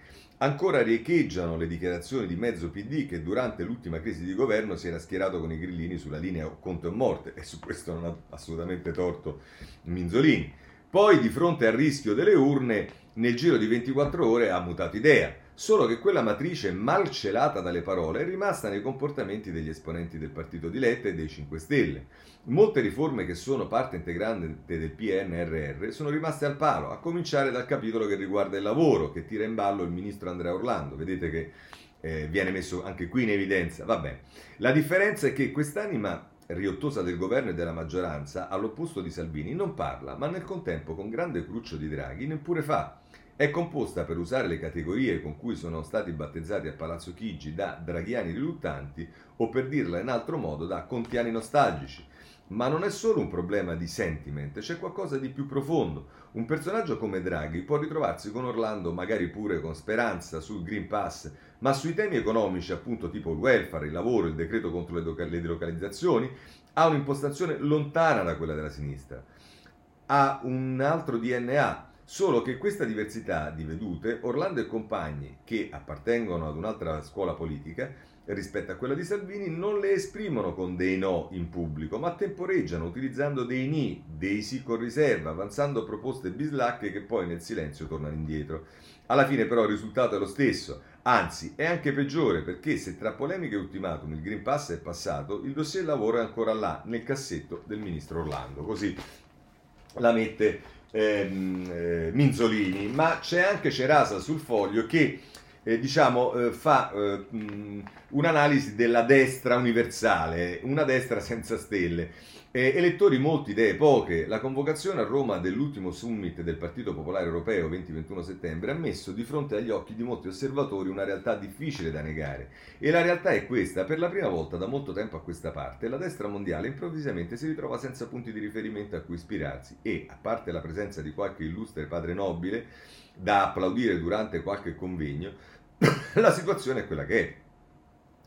S1: Ancora riecheggiano le dichiarazioni di mezzo PD che durante l'ultima crisi di governo si era schierato con i grillini sulla linea conto e morte e su questo non ha assolutamente torto Minzolini. Poi di fronte al rischio delle urne nel giro di 24 ore ha mutato idea, solo che quella matrice mal celata dalle parole è rimasta nei comportamenti degli esponenti del partito di Letta e dei 5 Stelle. Molte riforme che sono parte integrante del PNRR sono rimaste al palo, a cominciare dal capitolo che riguarda il lavoro, che tira in ballo il ministro Andrea Orlando. Vedete che eh, viene messo anche qui in evidenza. Vabbè. La differenza è che quest'anima riottosa del governo e della maggioranza, all'opposto di Salvini, non parla, ma nel contempo con grande cruccio di Draghi neppure fa. È composta, per usare le categorie con cui sono stati battezzati a Palazzo Chigi, da draghiani riluttanti o per dirla in altro modo da contiani nostalgici. Ma non è solo un problema di sentiment, c'è qualcosa di più profondo. Un personaggio come Draghi può ritrovarsi con Orlando, magari pure con speranza, sul Green Pass, ma sui temi economici, appunto tipo il welfare, il lavoro, il decreto contro le, delocalizzazioni, ha un'impostazione lontana da quella della sinistra. Ha un altro DNA, Solo che questa diversità di vedute, Orlando e compagni, che appartengono ad un'altra scuola politica, rispetto a quella di Salvini, non le esprimono con dei no in pubblico, ma temporeggiano utilizzando dei ni, dei sì con riserva, avanzando proposte bislacche che poi nel silenzio tornano indietro. Alla fine però il risultato è lo stesso, anzi è anche peggiore perché se tra polemiche e ultimatum il Green Pass è passato, il dossier lavoro è ancora là, nel cassetto del ministro Orlando. Così la mette ehm, eh, Minzolini, ma c'è anche Cerasa sul foglio che eh, diciamo, eh, fa eh, un'analisi della destra universale, una destra senza stelle. Eh, elettori molti, idee poche. La convocazione a Roma dell'ultimo summit del Partito Popolare Europeo 20-21 settembre ha messo di fronte agli occhi di molti osservatori una realtà difficile da negare. E la realtà è questa: per la prima volta da molto tempo a questa parte, la destra mondiale improvvisamente si ritrova senza punti di riferimento a cui ispirarsi e, a parte la presenza di qualche illustre padre nobile da applaudire durante qualche convegno, la situazione è quella che è.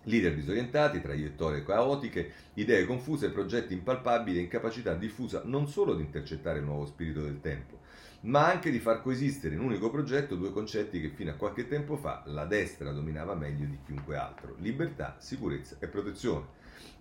S1: Leader disorientati, traiettorie caotiche, idee confuse, progetti impalpabili e incapacità diffusa non solo di intercettare il nuovo spirito del tempo, ma anche di far coesistere in un unico progetto due concetti che fino a qualche tempo fa la destra dominava meglio di chiunque altro: libertà, sicurezza e protezione.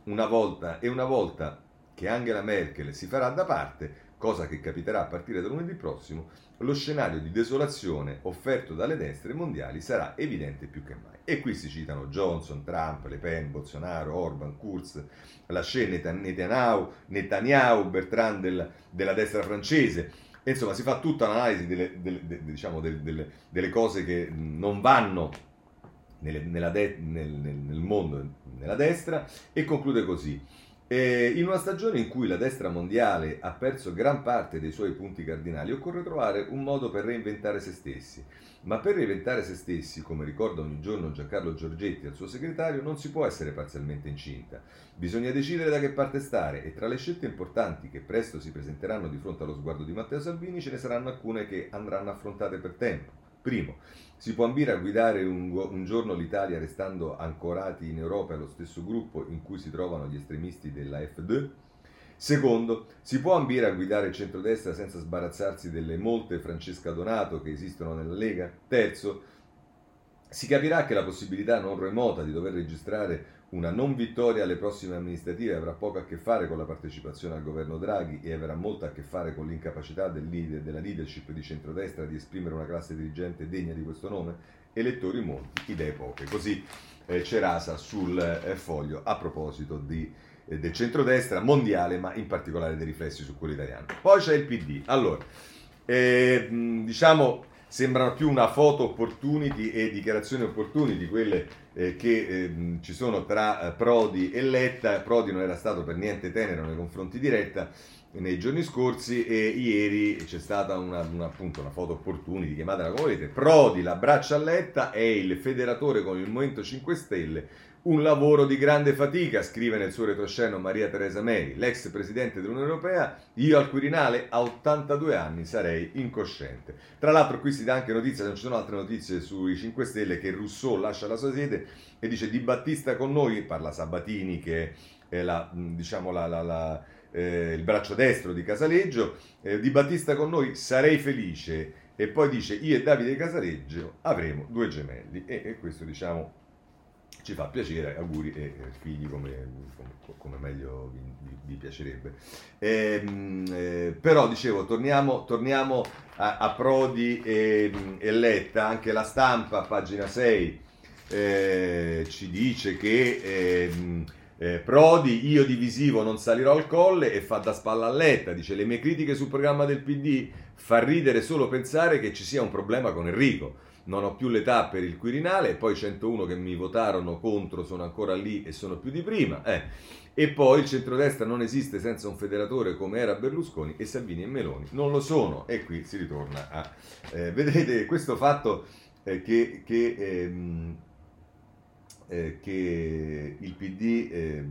S1: Una volta e una volta che Angela Merkel si farà da parte, cosa che capiterà a partire da lunedì prossimo, lo scenario di desolazione offerto dalle destre mondiali sarà evidente più che mai. E qui si citano Johnson, Trump, Le Pen, Bolsonaro, Orban, Kurz, Lachey, Netanyahu, Netanyahu Bertrand del, della destra francese. E insomma, si fa tutta un'analisi delle, delle, delle, diciamo, delle cose che non vanno nelle, de, nel, nel mondo, nella destra, e conclude così. E in una stagione in cui la destra mondiale ha perso gran parte dei suoi punti cardinali, occorre trovare un modo per reinventare se stessi. Ma per reinventare se stessi, come ricorda ogni giorno Giancarlo Giorgetti al suo segretario, non si può essere parzialmente incinta. Bisogna decidere da che parte stare e tra le scelte importanti che presto si presenteranno di fronte allo sguardo di Matteo Salvini ce ne saranno alcune che andranno affrontate per tempo. Primo, si può ambire a guidare un, un, giorno l'Italia restando ancorati in Europa allo stesso gruppo in cui si trovano gli estremisti della FD? Secondo, si può ambire a guidare il centrodestra senza sbarazzarsi delle molte Francesca Donato che esistono nella Lega? Terzo, si capirà che la possibilità non remota di dover registrare una non vittoria alle prossime amministrative avrà poco a che fare con la partecipazione al governo Draghi e avrà molto a che fare con l'incapacità del leader, della leadership di centrodestra di esprimere una classe dirigente degna di questo nome? Elettori molti, idee poche. Così eh, Cerasa sul eh, foglio a proposito di, eh, del centrodestra mondiale, ma in particolare dei riflessi su quello italiano. Poi c'è il PD. Allora, eh, diciamo sembrano più una foto opportunity e dichiarazioni opportunity, quelle eh, che eh, ci sono tra eh, Prodi e Letta. Prodi non era stato per niente tenero nei confronti di Letta nei giorni scorsi e ieri c'è stata una, una, appunto, una foto opportunity, chiamatela come volete. Prodi l'abbraccia a Letta, è il federatore con il Movimento 5 Stelle un lavoro di grande fatica, scrive nel suo retrosceno Maria Teresa Meri, l'ex presidente dell'Unione Europea. Io al Quirinale a 82 anni sarei incosciente. Tra l'altro, qui si dà anche notizia, non ci sono altre notizie sui 5 Stelle, che Rousseau lascia la sua sede e dice Di Battista con noi, parla Sabatini, che è la, diciamo la, la, la, eh, il braccio destro di Casaleggio. Eh, di Battista con noi sarei felice. E poi dice: Io e Davide Casaleggio avremo due gemelli. E, e questo, diciamo ci fa piacere, auguri e figli come, come, come meglio vi, vi, vi piacerebbe. E, ehm, eh, però dicevo, torniamo, torniamo a, a, Prodi e, e, Letta, anche la stampa, pagina 6, eh, ci dice che eh, eh, Prodi, io divisivo non salirò al colle e fa da spalla a Letta, dice le mie critiche sul programma del PD fa ridere solo pensare che ci sia un problema con Enrico non ho più l'età per il Quirinale, e poi 101 che mi votarono contro sono ancora lì e sono più di prima. Eh. E poi il centrodestra non esiste senza un federatore come era Berlusconi e Salvini e Meloni non lo sono. E qui si ritorna a... Eh, vedete questo fatto eh, che... che ehm, eh, che il PD eh,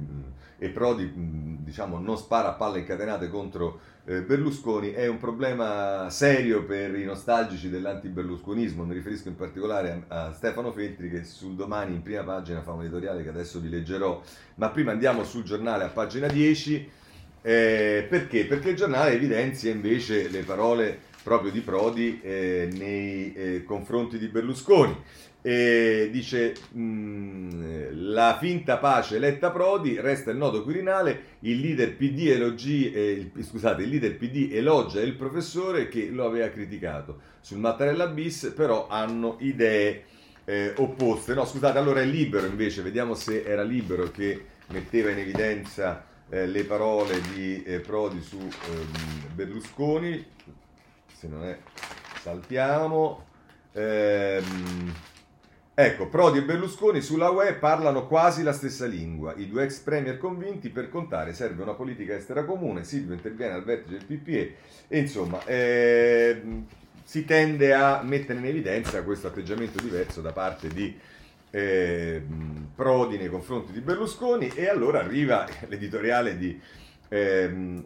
S1: e Prodi diciamo, non spara a palle incatenate contro eh, Berlusconi è un problema serio per i nostalgici dell'anti-berlusconismo. Mi riferisco in particolare a, a, Stefano Feltri che sul domani in prima pagina fa un editoriale che adesso vi leggerò, ma prima andiamo sul giornale a pagina 10. Eh, perché? Perché il giornale evidenzia invece le parole proprio di Prodi eh, nei eh, confronti di Berlusconi e dice mm, la finta pace eletta Prodi resta il nodo quirinale il leader PD elogi, eh, il, scusate, il leader PD elogia il professore che lo aveva criticato. Sul Mattarella bis però hanno idee eh, opposte. No scusate allora è libero invece vediamo se era libero che metteva in evidenza eh, le parole di eh, Prodi su ehm, Berlusconi. Se non è saltiamo. Ehm, Ecco, Prodi e Berlusconi sulla UE parlano quasi la stessa lingua. I due ex premier convinti per contare serve una politica estera comune. Silvio interviene al vertice del PPE e insomma eh, si tende a mettere in evidenza questo atteggiamento diverso da parte di eh, Prodi nei confronti di Berlusconi e allora arriva l'editoriale di, eh,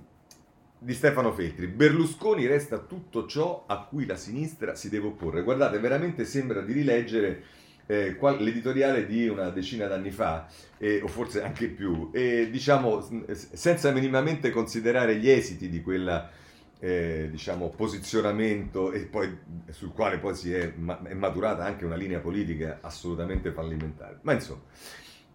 S1: di Stefano Feltri. Berlusconi resta tutto ciò a cui la sinistra si deve opporre. Guardate, veramente sembra di rileggere eh, l'editoriale di una decina d'anni fa, eh, o forse anche più, e diciamo senza minimamente considerare gli esiti di quella eh, diciamo, posizionamento e poi sul quale poi si è, ma- è maturata anche una linea politica assolutamente fallimentare. Ma insomma.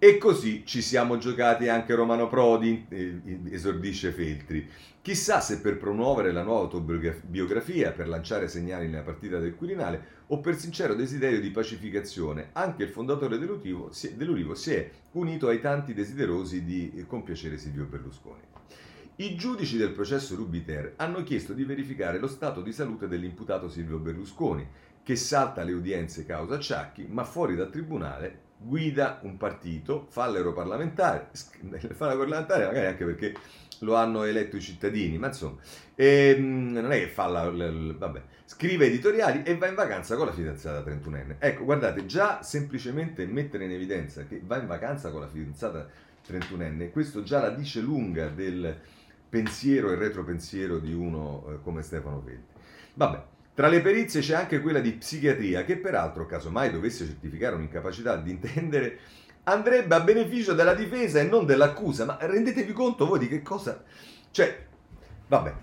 S1: E così ci siamo giocati anche Romano Prodi, eh, esordisce Feltri. Chissà se per promuovere la nuova autobiografia, per lanciare segnali nella partita del Quirinale o per sincero desiderio di pacificazione, anche il fondatore dell'Ulivo si, è unito ai tanti desiderosi di compiacere Silvio Berlusconi. I giudici del processo Rubiter hanno chiesto di verificare lo stato di salute dell'imputato Silvio Berlusconi, che salta le udienze causa Ciacchi, ma fuori dal tribunale guida un partito, fa l'europarlamentare, fa l'europarlamentare magari anche perché lo hanno eletto i cittadini, ma insomma, e, ehm, non è che fa la, la, la, vabbè, scrive editoriali e va in vacanza con la fidanzata 31enne. Ecco, guardate, già semplicemente mettere in evidenza che va in vacanza con la fidanzata 31enne, questo già la dice lunga del pensiero e retropensiero di uno eh, come Stefano Feltri. Vabbè, tra le perizie c'è anche quella di psichiatria, che peraltro, casomai dovesse certificare un'incapacità di intendere, andrebbe a beneficio della difesa e non dell'accusa. Ma rendetevi conto voi di che cosa... Cioè, vabbè,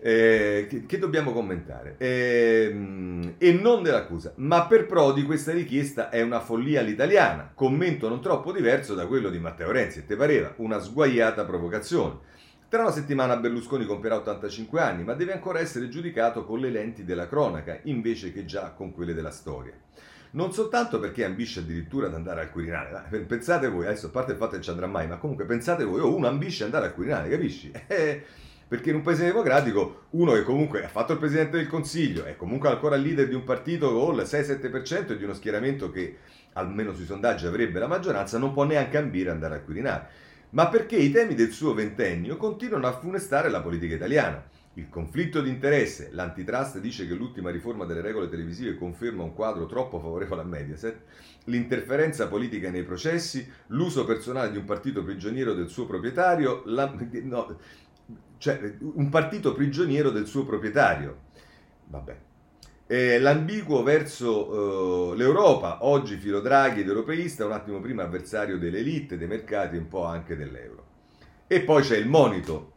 S1: eh, che, che, dobbiamo commentare? Eh, e non dell'accusa. Ma per Prodi questa richiesta è una follia all'italiana, commento non troppo diverso da quello di Matteo Renzi, e te pareva una sguaiata provocazione. Tra una settimana Berlusconi compierà 85 anni, ma deve ancora essere giudicato con le lenti della cronaca, invece che già con quelle della storia. Non soltanto perché ambisce addirittura ad andare al Quirinale, pensate voi, adesso a parte il fatto che non ci andrà mai, ma comunque pensate voi, oh, uno ambisce ad andare al Quirinale, capisci? Eh, perché in un paese democratico uno che comunque ha fatto il Presidente del Consiglio, è comunque ancora leader di un partito con il 6-7% e di uno schieramento che almeno sui sondaggi avrebbe la maggioranza, non può neanche ambire ad andare al Quirinale ma perché i temi del suo ventennio continuano a funestare la politica italiana. Il conflitto di interesse, l'antitrust dice che l'ultima riforma delle regole televisive conferma un quadro troppo favorevole a Mediaset, l'interferenza politica nei processi, l'uso personale di un partito prigioniero del suo proprietario, la, no, cioè un partito prigioniero del suo proprietario. Vabbè, eh, l'ambiguo verso eh, l'Europa, oggi filo Draghi ed europeista, un attimo prima avversario delle elite, dei mercati e un po' anche dell'euro. E poi c'è il monito.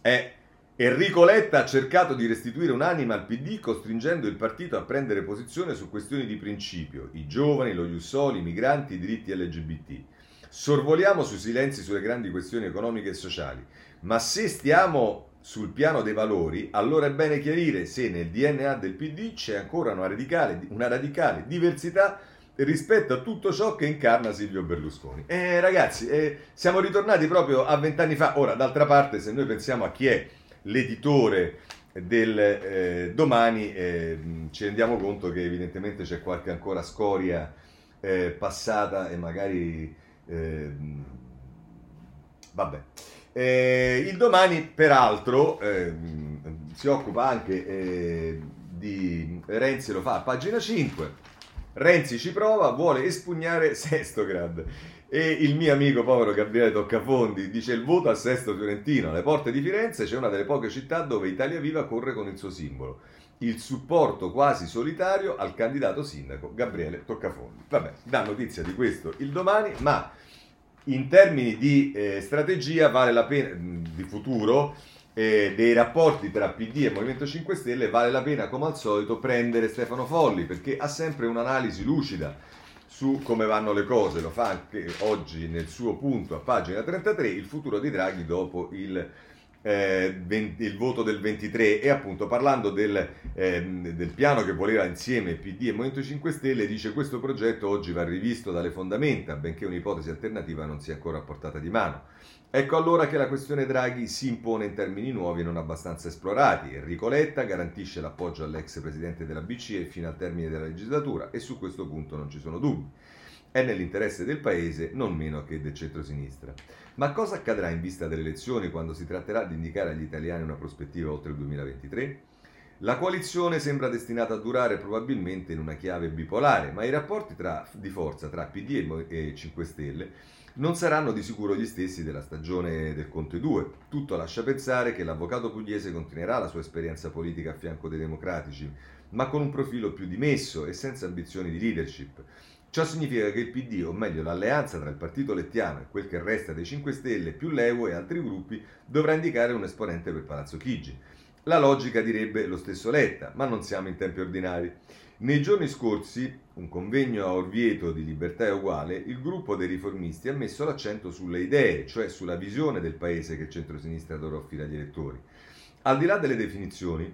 S1: È Enrico Letta ha cercato di restituire un'anima al PD costringendo il partito a prendere posizione su questioni di principio, i giovani, lo Jussoli, i migranti, i diritti LGBT. Sorvoliamo sui silenzi sulle grandi questioni economiche e sociali, ma se stiamo sul piano dei valori, allora è bene chiarire se nel DNA del PD c'è ancora una radicale, una radicale diversità rispetto a tutto ciò che incarna Silvio Berlusconi. Eh, ragazzi, eh, siamo ritornati proprio a vent'anni fa. Ora, d'altra parte, se noi pensiamo a chi è l'editore del eh, domani, eh, ci rendiamo conto che evidentemente c'è qualche ancora scoria eh, passata e magari... Eh, vabbè. Eh, il domani, peraltro, eh, si occupa anche eh, di Renzi, lo fa a pagina 5. Renzi ci prova, vuole espugnare Sestograd. E il mio amico povero Gabriele Toccafondi dice il voto a Sesto Fiorentino. Alle porte di Firenze c'è una delle poche città dove Italia Viva corre con il suo simbolo. Il supporto quasi solitario al candidato sindaco Gabriele Toccafondi. Vabbè, dà notizia di questo il domani, ma in termini di eh, strategia vale la pena, di futuro, eh, dei rapporti tra PD e Movimento 5 Stelle, vale la pena come al solito prendere Stefano Folli perché ha sempre un'analisi lucida su come vanno le cose, lo fa anche oggi nel suo punto a pagina 33, il futuro di Draghi dopo il, eh, 20, il voto del 23 e appunto parlando del, eh, del, piano che voleva insieme PD e Movimento 5 Stelle dice questo progetto oggi va rivisto dalle fondamenta benché un'ipotesi alternativa non sia ancora a portata di mano. Ecco allora che la questione Draghi si impone in termini nuovi e non abbastanza esplorati. Enrico Letta garantisce l'appoggio all'ex presidente della BCE fino al termine della legislatura e su questo punto non ci sono dubbi. È nell'interesse del Paese non meno che del centro-sinistra. Ma cosa accadrà in vista delle elezioni quando si tratterà di indicare agli italiani una prospettiva oltre il 2023? La coalizione sembra destinata a durare probabilmente in una chiave bipolare, ma i rapporti tra, di forza tra PD e 5 Stelle non saranno di sicuro gli stessi della stagione del Conte 2. Tutto lascia pensare che l'avvocato pugliese continuerà la sua esperienza politica a fianco dei democratici, ma con un profilo più dimesso e senza ambizioni di leadership. Ciò significa che il PD, o meglio l'alleanza tra il partito lettiano e quel che resta dei 5 Stelle più l'Evo e altri gruppi, dovrà indicare un esponente per Palazzo Chigi. La logica direbbe lo stesso Letta, ma non siamo in tempi ordinari. Nei giorni scorsi, un convegno a Orvieto di Libertà e Uguale, il gruppo dei riformisti ha messo l'accento sulle idee, cioè sulla visione del paese che il centrosinistra dovrà offrire agli elettori. Al di là delle definizioni,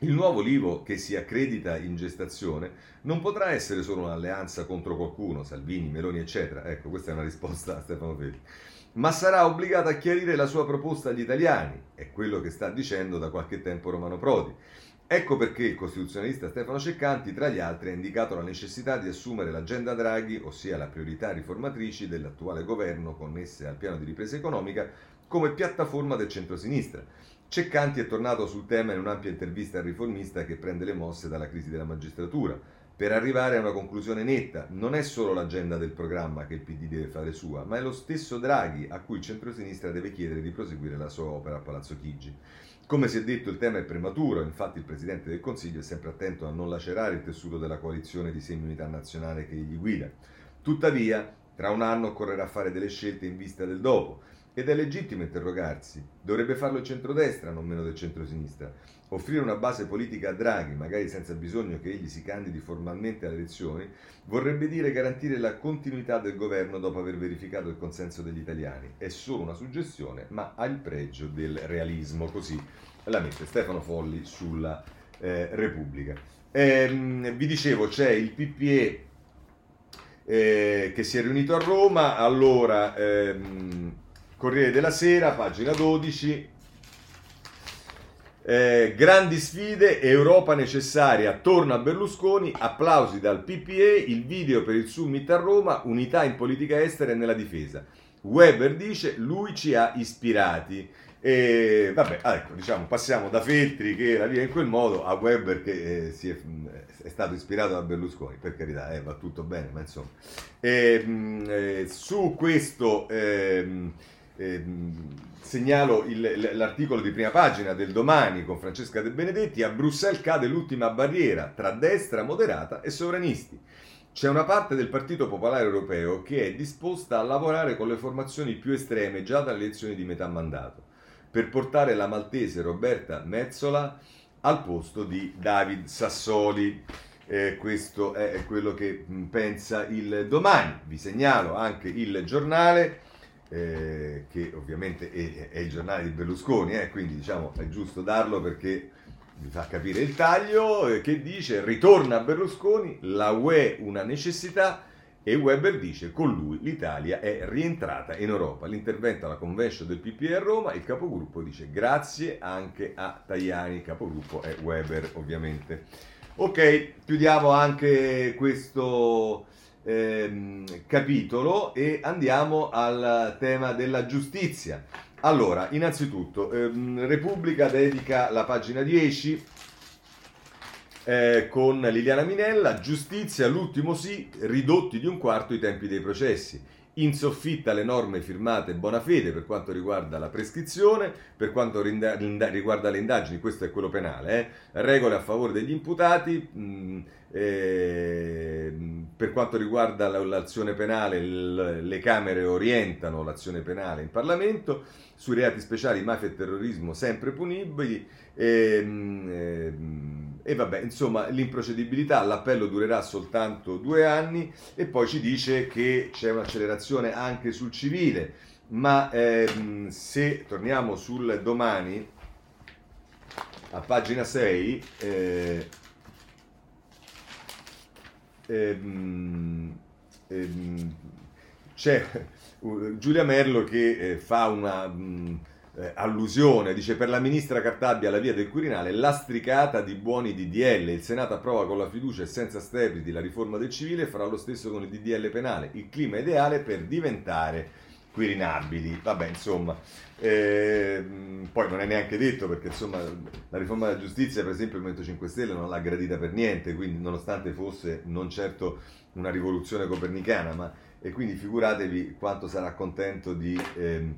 S1: il nuovo Livo che si accredita in gestazione non potrà essere solo un'alleanza contro qualcuno, Salvini, Meloni, eccetera. Ecco, questa è una risposta a Stefano Feti. Ma sarà obbligata a chiarire la sua proposta agli italiani, è quello che sta dicendo da qualche tempo Romano Prodi. Ecco perché il costituzionalista Stefano Ceccanti, tra gli altri, ha indicato la necessità di assumere l'agenda Draghi, ossia la priorità riformatrici dell'attuale governo connesse al piano di ripresa economica, come piattaforma del centro-sinistra. Ceccanti è tornato sul tema in un'ampia intervista al riformista che prende le mosse dalla crisi della magistratura. Per arrivare a una conclusione netta, non è solo l'agenda del programma che il PD deve fare sua, ma è lo stesso Draghi a cui il centro-sinistra deve chiedere di proseguire la sua opera a Palazzo Chigi. Come si è detto, il tema è prematuro, infatti il Presidente del Consiglio è sempre attento a non lacerare il tessuto della coalizione di semi-unità nazionale che gli guida. Tuttavia, tra un anno occorrerà fare delle scelte in vista del dopo ed è legittimo interrogarsi. Dovrebbe farlo il centrodestra, non meno del centrosinistra. Offrire una base politica a Draghi, magari senza bisogno che egli si candidi formalmente alle elezioni, vorrebbe dire garantire la continuità del governo dopo aver verificato il consenso degli italiani. È solo una suggestione, ma ha il pregio del realismo. Così la mette Stefano Folli sulla eh, Repubblica. Ehm, vi dicevo, c'è il PPE eh, che si è riunito a Roma. Allora. Ehm, Corriere della Sera, pagina 12. Eh, grandi sfide, Europa necessaria, torna a Berlusconi, applausi dal PPE, il video per il summit a Roma, unità in politica estera e nella difesa. Weber dice, lui ci ha ispirati. E vabbè, ah, ecco, diciamo, passiamo da Feltri che era via in quel modo a Weber che eh, è, è, stato ispirato da Berlusconi, per carità, eh, va tutto bene, ma insomma. E, mh, eh, su questo... Ehm, eh, segnalo il, l'articolo di prima pagina del domani con Francesca De Benedetti. A Bruxelles cade l'ultima barriera tra destra moderata e sovranisti. C'è una parte del Partito Popolare Europeo che è disposta a lavorare con le formazioni più estreme già dalle elezioni di metà mandato per portare la maltese Roberta Mezzola al posto di David Sassoli. Eh, questo è quello che pensa il domani. Vi segnalo anche il giornale eh, che ovviamente è, è, il giornale di Berlusconi, eh, quindi diciamo è giusto darlo perché vi fa capire il taglio, eh, che dice ritorna Berlusconi, la UE una necessità e Weber dice con lui l'Italia è rientrata in Europa. L'intervento alla convention del PPE a Roma, il capogruppo dice grazie anche a Tajani, il capogruppo è Weber ovviamente. Ok, chiudiamo anche questo ehm, capitolo e andiamo al tema della giustizia. Allora, innanzitutto, ehm, Repubblica dedica la pagina 10 eh, con Liliana Minella, giustizia, l'ultimo sì, ridotti di un quarto i tempi dei processi in soffitta le norme firmate Bonafede per quanto riguarda la prescrizione, per quanto riguarda le indagini, questo è quello penale, eh? regole a favore degli imputati, mh, eh, per quanto riguarda l'azione penale le Camere orientano l'azione penale in Parlamento, sui reati speciali mafia e terrorismo sempre punibili. Ehm, ehm, e vabbè, insomma, l'improcedibilità, l'appello durerà soltanto due anni e poi ci dice che c'è un'accelerazione anche sul civile, ma ehm, se torniamo sul domani, a pagina 6, eh, ehm, ehm, c'è Giulia Merlo che eh, fa una... Mh, eh, allusione, dice per la ministra Cartabia la via del Quirinale, lastricata di buoni DDL, il Senato approva con la fiducia e senza strepiti la riforma del civile e farà lo stesso con il DDL penale, il clima ideale per diventare quirinabili, vabbè insomma, eh, poi non è neanche detto perché insomma la riforma della giustizia per esempio il Movimento 5 Stelle non l'ha gradita per niente, quindi nonostante fosse non certo una rivoluzione copernicana, ma e quindi figuratevi quanto sarà contento di... Eh,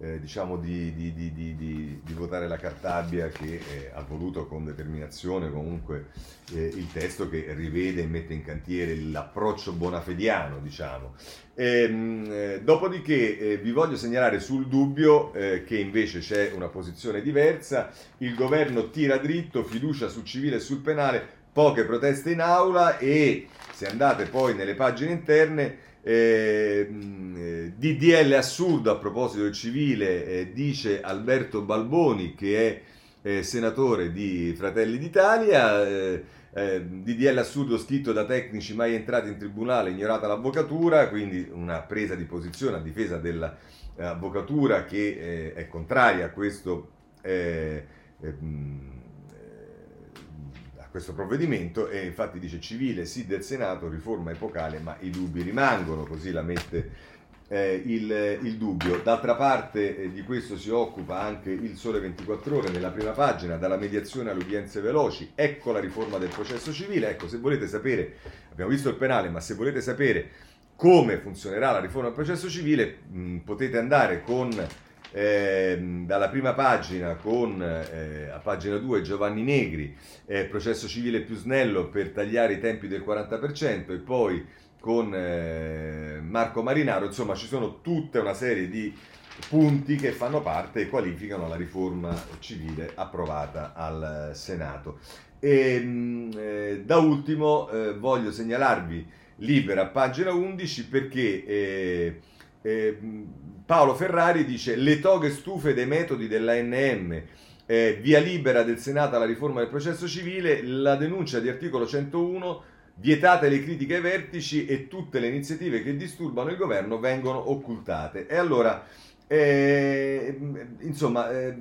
S1: eh, diciamo di, di, di, di, votare la Cartabia che eh, ha voluto con determinazione comunque eh, il testo che rivede e mette in cantiere l'approccio bonafediano, diciamo. E, ehm, eh, dopodiché eh, vi voglio segnalare sul dubbio eh, che invece c'è una posizione diversa, il governo tira dritto, fiducia sul civile e sul penale, poche proteste in aula e se andate poi nelle pagine interne eh, DDL assurdo a proposito del civile, eh, dice Alberto Balboni che è eh, senatore di Fratelli d'Italia. Eh, eh DDL assurdo scritto da tecnici mai entrati in tribunale, ignorata l'avvocatura, quindi una presa di posizione a difesa dell'avvocatura che eh, è contraria a questo. Eh, questo provvedimento e infatti dice civile sì del Senato, riforma epocale, ma i dubbi rimangono, così la mette eh, il, il, dubbio. D'altra parte eh, di questo si occupa anche il Sole 24 ore nella prima pagina, dalla mediazione alle udienze veloci, ecco la riforma del processo civile, ecco se volete sapere, abbiamo visto il penale, ma se volete sapere come funzionerà la riforma del processo civile mh, potete andare con eh, dalla prima pagina con eh, a pagina 2 Giovanni Negri, eh, processo civile più snello per tagliare i tempi del 40% e poi con eh, Marco Marinaro, insomma ci sono tutta una serie di punti che fanno parte e qualificano la riforma civile approvata al Senato. E, mh, eh, da ultimo eh, voglio segnalarvi Libera, pagina 11, perché Paolo Ferrari dice le toghe stufe dei metodi dell'ANM, eh, via libera del Senato alla riforma del processo civile, la denuncia di articolo 101, vietate le critiche ai vertici e tutte le iniziative che disturbano il governo vengono occultate. E allora, eh, insomma, eh,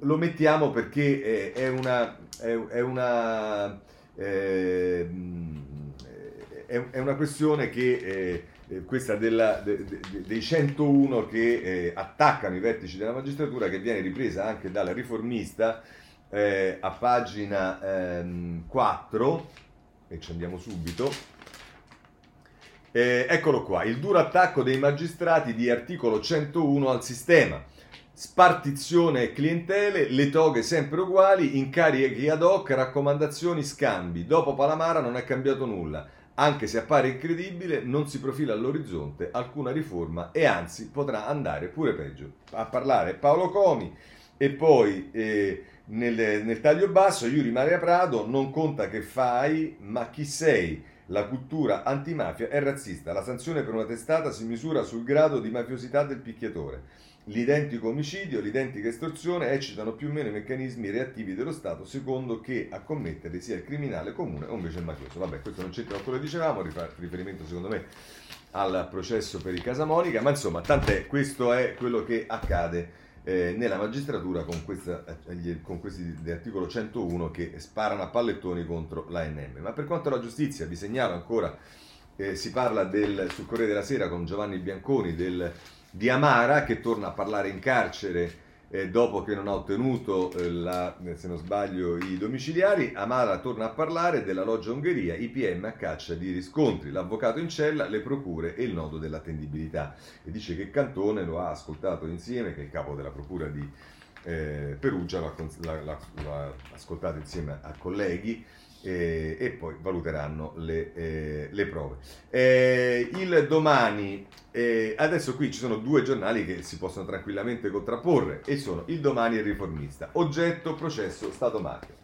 S1: lo mettiamo perché eh, è una... È, è una eh, è, una questione che eh, questa della, de, de, dei 101 che eh, attaccano i vertici della magistratura, che viene ripresa anche dalla riformista eh, a pagina ehm, 4, e ci andiamo subito. Eh, eccolo qua, il duro attacco dei magistrati di articolo 101 al sistema. Spartizione clientele, le toghe sempre uguali, incarichi ad hoc, raccomandazioni, scambi. Dopo Palamara non è cambiato nulla anche se appare incredibile, non si profila all'orizzonte alcuna riforma e anzi potrà andare pure peggio. A parlare Paolo Comi e poi eh, nel, nel, taglio basso Yuri Maria Prado non conta che fai, ma chi sei. La cultura antimafia è razzista. La sanzione per una testata si misura sul grado di mafiosità del picchiatore. L'identico omicidio, l'identica estorsione eccitano più o meno i meccanismi reattivi dello Stato secondo che a commettere sia il criminale comune o invece il mafioso. Vabbè, questo non c'entra con quello che dicevamo, riferimento secondo me al processo per il Casamonica, ma insomma, tant'è, questo è quello che accade eh, nella magistratura con, questa, eh, con questi dell'articolo 101 che sparano a pallettoni contro l'ANM. Ma per quanto la giustizia, vi segnalo ancora, eh, si parla del, sul Corriere della Sera con Giovanni Bianconi del di Amara che torna a parlare in carcere eh, dopo che non ha ottenuto, eh, la, se non sbaglio, i domiciliari, Amara torna a parlare della loggia Ungheria, i PM a caccia di riscontri, l'avvocato in cella, le procure e il nodo dell'attendibilità. E dice che Cantone lo ha ascoltato insieme, che è il capo della procura di eh, Perugia, l'ha, ascoltato insieme a colleghi eh, e poi valuteranno le, eh, le prove. Eh, il domani, eh, adesso qui ci sono due giornali che si possono tranquillamente contrapporre e sono il domani e il riformista, oggetto, processo, Stato mafia.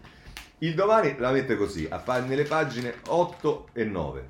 S1: Il domani la mette così, nelle pagine 8 e 9.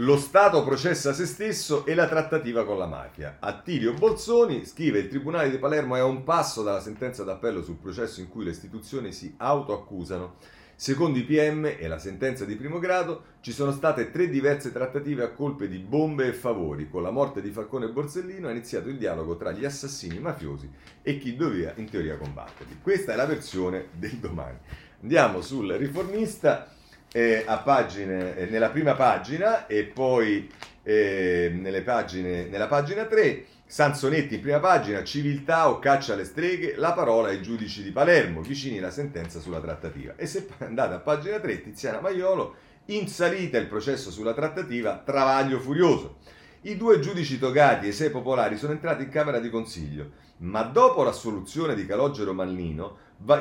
S1: Lo Stato processa se stesso e la trattativa con la mafia. Attilio Bolzoni scrive: Il Tribunale di Palermo è a un passo dalla sentenza d'appello sul processo in cui le istituzioni si autoaccusano. Secondo i PM e la sentenza di primo grado, ci sono state tre diverse trattative a colpe di bombe e favori. Con la morte di Falcone e Borsellino è iniziato il dialogo tra gli assassini mafiosi e chi doveva in teoria combatterli. Questa è la versione del domani. Andiamo sul riformista eh, pagine, eh, nella prima pagina e poi eh, pagine, nella pagina 3. Sansonetti in prima pagina, civiltà o caccia alle streghe, la parola ai giudici di Palermo, vicini alla sentenza sulla trattativa. E se andate a pagina 3, Tiziana Maiolo, in salita il processo sulla trattativa, travaglio furioso. I due giudici togati e sei popolari sono entrati in Camera di Consiglio, ma dopo l'assoluzione di Calogero Mannino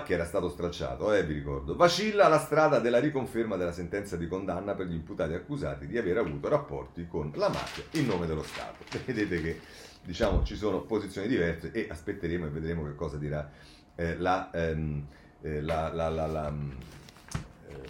S1: che era stato stracciato, eh, vi ricordo, vacilla la strada della riconferma della sentenza di condanna per gli imputati accusati di aver avuto rapporti con la mafia in nome dello Stato. Vedete che diciamo, ci sono posizioni diverse e aspetteremo e vedremo che cosa dirà eh, la, ehm, eh, la, la, la mm, eh,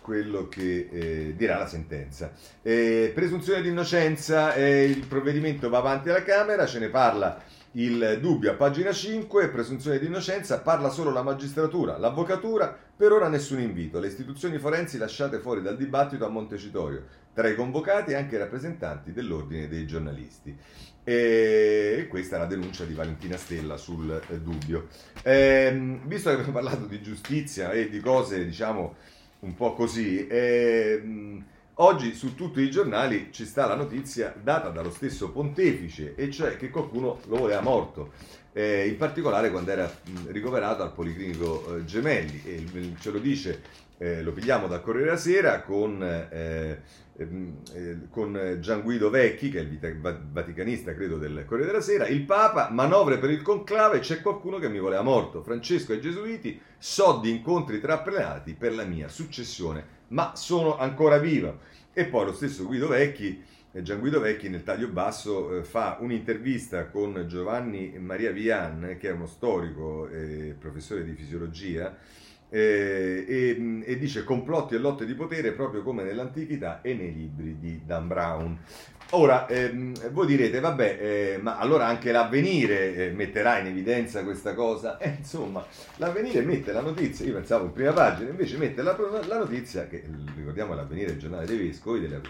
S1: quello che eh, dirà la sentenza. Eh, presunzione di innocenza, eh, il provvedimento va avanti alla Camera, ce ne parla il dubbio a pagina 5, presunzione di innocenza, parla solo la magistratura, l'avvocatura, per ora nessun invito, le istituzioni forensi lasciate fuori dal dibattito a Montecitorio, tra i convocati anche i rappresentanti dell'ordine dei giornalisti. E questa è la denuncia di Valentina Stella sul eh, dubbio. Eh, visto che abbiamo parlato di giustizia e di cose, diciamo, un po' così, eh, Oggi su tutti i giornali ci sta la notizia data dallo stesso pontefice, e cioè che qualcuno lo voleva morto, eh, in particolare quando era ricoverato al Policlinico eh, Gemelli. E ce lo dice, eh, lo pigliamo dal Corriere della Sera con, eh, ehm, eh, con Gian Guido Vecchi, che è il vaticanista credo del Corriere della Sera, il Papa, manovre per il conclave, c'è qualcuno che mi voleva morto, Francesco e Gesuiti, so di incontri trappelati per la mia successione ma sono ancora viva. E poi lo stesso Guido Vecchi, eh, Gian Guido Vecchi nel taglio basso eh, fa un'intervista con Giovanni Maria Vian, che è uno storico e professore di fisiologia, eh, e, e, dice complotti e lotte di potere proprio come nell'antichità e nei libri di Dan Brown. Ora, ehm, voi direte, vabbè, eh, ma allora anche l'avvenire eh, metterà in evidenza questa cosa? Eh, insomma, l'avvenire mette la notizia, io pensavo in prima pagina, invece mette la, la notizia, che ricordiamo l'avvenire il giornale dei vescovi della,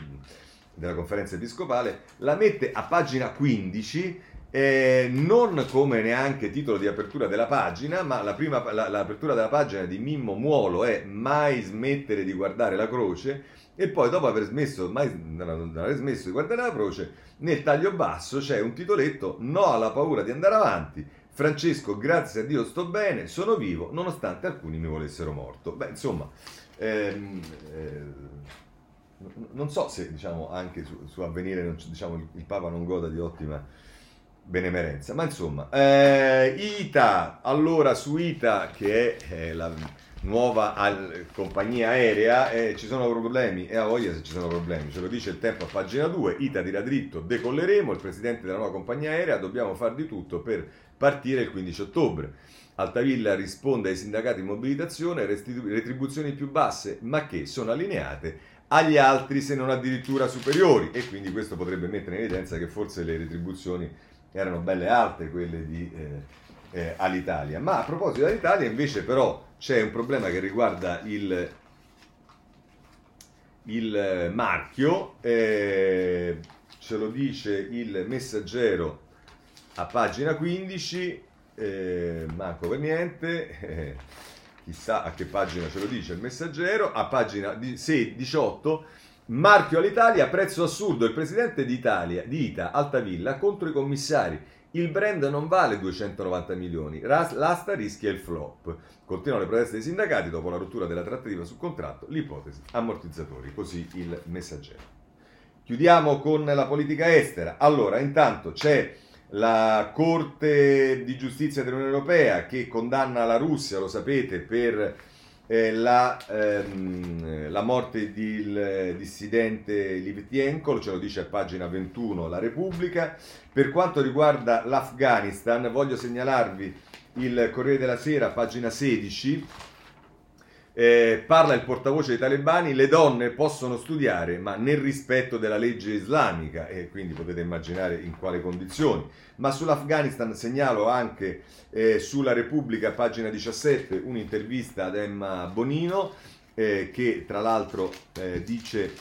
S1: della conferenza episcopale, la mette a pagina 15 eh, non come neanche titolo di apertura della pagina, ma la prima, la, l'apertura della pagina di Mimmo Muolo è Mai smettere di guardare la croce e poi dopo aver smesso, mai, non aver smesso di guardare la croce, nel taglio basso c'è un titoletto No alla paura di andare avanti, Francesco, grazie a Dio sto bene, sono vivo, nonostante alcuni mi volessero morto. Beh, insomma, ehm, eh, non so se diciamo anche su, su avvenire diciamo, il Papa non goda di ottima benemerenza. Ma insomma, eh, ITA, allora su ITA, che è eh, la nuova al- compagnia aerea, eh, ci sono problemi, e a voglia se ci sono problemi, ce lo dice il tempo a pagina 2, ITA dirà dritto, decolleremo, il presidente della nuova compagnia aerea, dobbiamo fare di tutto per partire il 15 ottobre. Altavilla risponde ai sindacati in mobilitazione, restitu- retribuzioni più basse, ma che sono allineate agli altri se non addirittura superiori e quindi questo potrebbe mettere in evidenza che forse le retribuzioni erano belle alte quelle di eh, eh, Alitalia. Ma a proposito dell'Italia invece però c'è un problema che riguarda il, il marchio, eh, ce lo dice il messaggero a pagina 15, eh, manco per niente, eh, chissà a che pagina ce lo dice il messaggero, a pagina 18 Marchio all'Italia, prezzo assurdo. Il presidente d'Italia, di Ita, Altavilla, contro i commissari. Il brand non vale 290 milioni, l'asta rischia il flop. Continuano le proteste dei sindacati dopo la rottura della trattativa sul contratto, l'ipotesi ammortizzatori, così il messaggero. Chiudiamo con la politica estera. Allora, intanto c'è la Corte di giustizia dell'Unione Europea che condanna la Russia, lo sapete, per eh, la, ehm, la, morte del dissidente Livtienko, ce lo dice a pagina 21 la Repubblica. Per quanto riguarda l'Afghanistan, voglio segnalarvi il Corriere della Sera, pagina 16. Eh, parla il portavoce dei talebani, le donne possono studiare ma nel rispetto della legge islamica e quindi potete immaginare in quale condizioni. Ma sull'Afghanistan segnalo anche eh, sulla Repubblica, pagina 17, un'intervista ad Emma Bonino eh, che tra l'altro eh, dice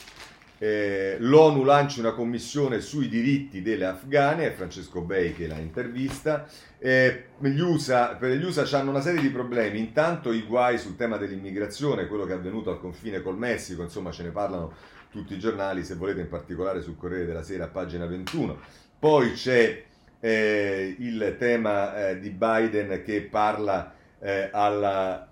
S1: eh, L'ONU lancia una commissione sui diritti delle afghane, è Francesco Bei che la intervista. Eh, gli USA, per gli USA hanno una serie di problemi, intanto i guai sul tema dell'immigrazione, quello che è avvenuto al confine col Messico, insomma ce ne parlano tutti i giornali, se volete in particolare sul Corriere della Sera, pagina 21. Poi c'è eh, il tema eh, di Biden che parla eh, alla,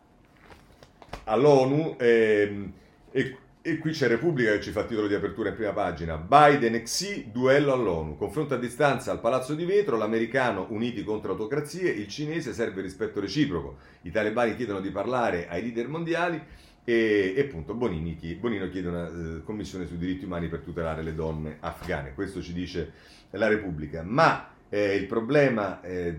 S1: all'ONU ehm, e e qui c'è Repubblica che ci fa titolo di apertura in prima pagina. Biden e Xi, duello all'ONU. Confronto a distanza al Palazzo di Vetro, l'americano uniti contro autocrazie, il cinese serve rispetto reciproco. I talebani chiedono di parlare ai leader mondiali e, e appunto Bonini, Bonino chiede una uh, commissione sui diritti umani per tutelare le donne afghane. Questo ci dice la Repubblica. Ma eh, il problema... Eh,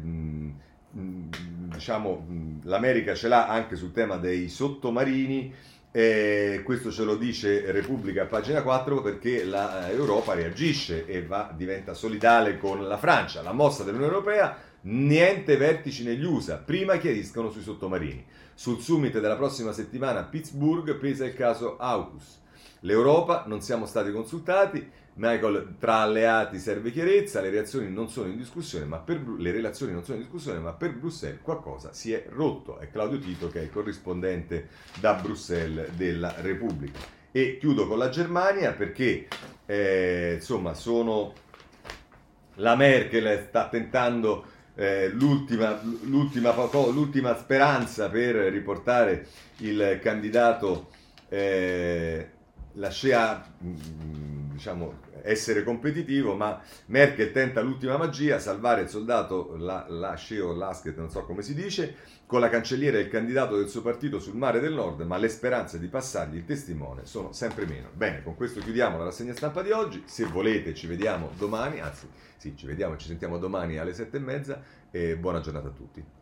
S1: diciamo, l'America ce l'ha anche sul tema dei sottomarini e questo ce lo dice Repubblica, pagina 4, perché l'Europa reagisce e va, diventa solidale con la Francia. La mossa dell'Unione Europea, niente vertici negli USA, prima chiariscono sui sottomarini. Sul summit della prossima settimana a Pittsburgh pesa il caso AUKUS. L'Europa, non siamo stati consultati, Michael, tra alleati serve chiarezza, le reazioni non sono in discussione, ma per, le relazioni non sono in discussione, ma per Bruxelles qualcosa si è rotto. È Claudio Tito che è il corrispondente da Bruxelles della Repubblica. E chiudo con la Germania perché, eh, insomma, sono... La Merkel sta tentando eh, l'ultima, l'ultima, l'ultima, speranza per riportare il candidato, eh, la Scea diciamo, essere competitivo, ma Merkel tenta l'ultima magia, salvare il soldato la, Lasce o Lasket, non so come si dice, con la cancelliera e il candidato del suo partito sul mare del nord, ma le speranze di passargli il testimone sono sempre meno. Bene, con questo chiudiamo la rassegna stampa di oggi, se volete ci vediamo domani, anzi sì, ci vediamo ci sentiamo domani alle sette e mezza e buona giornata a tutti.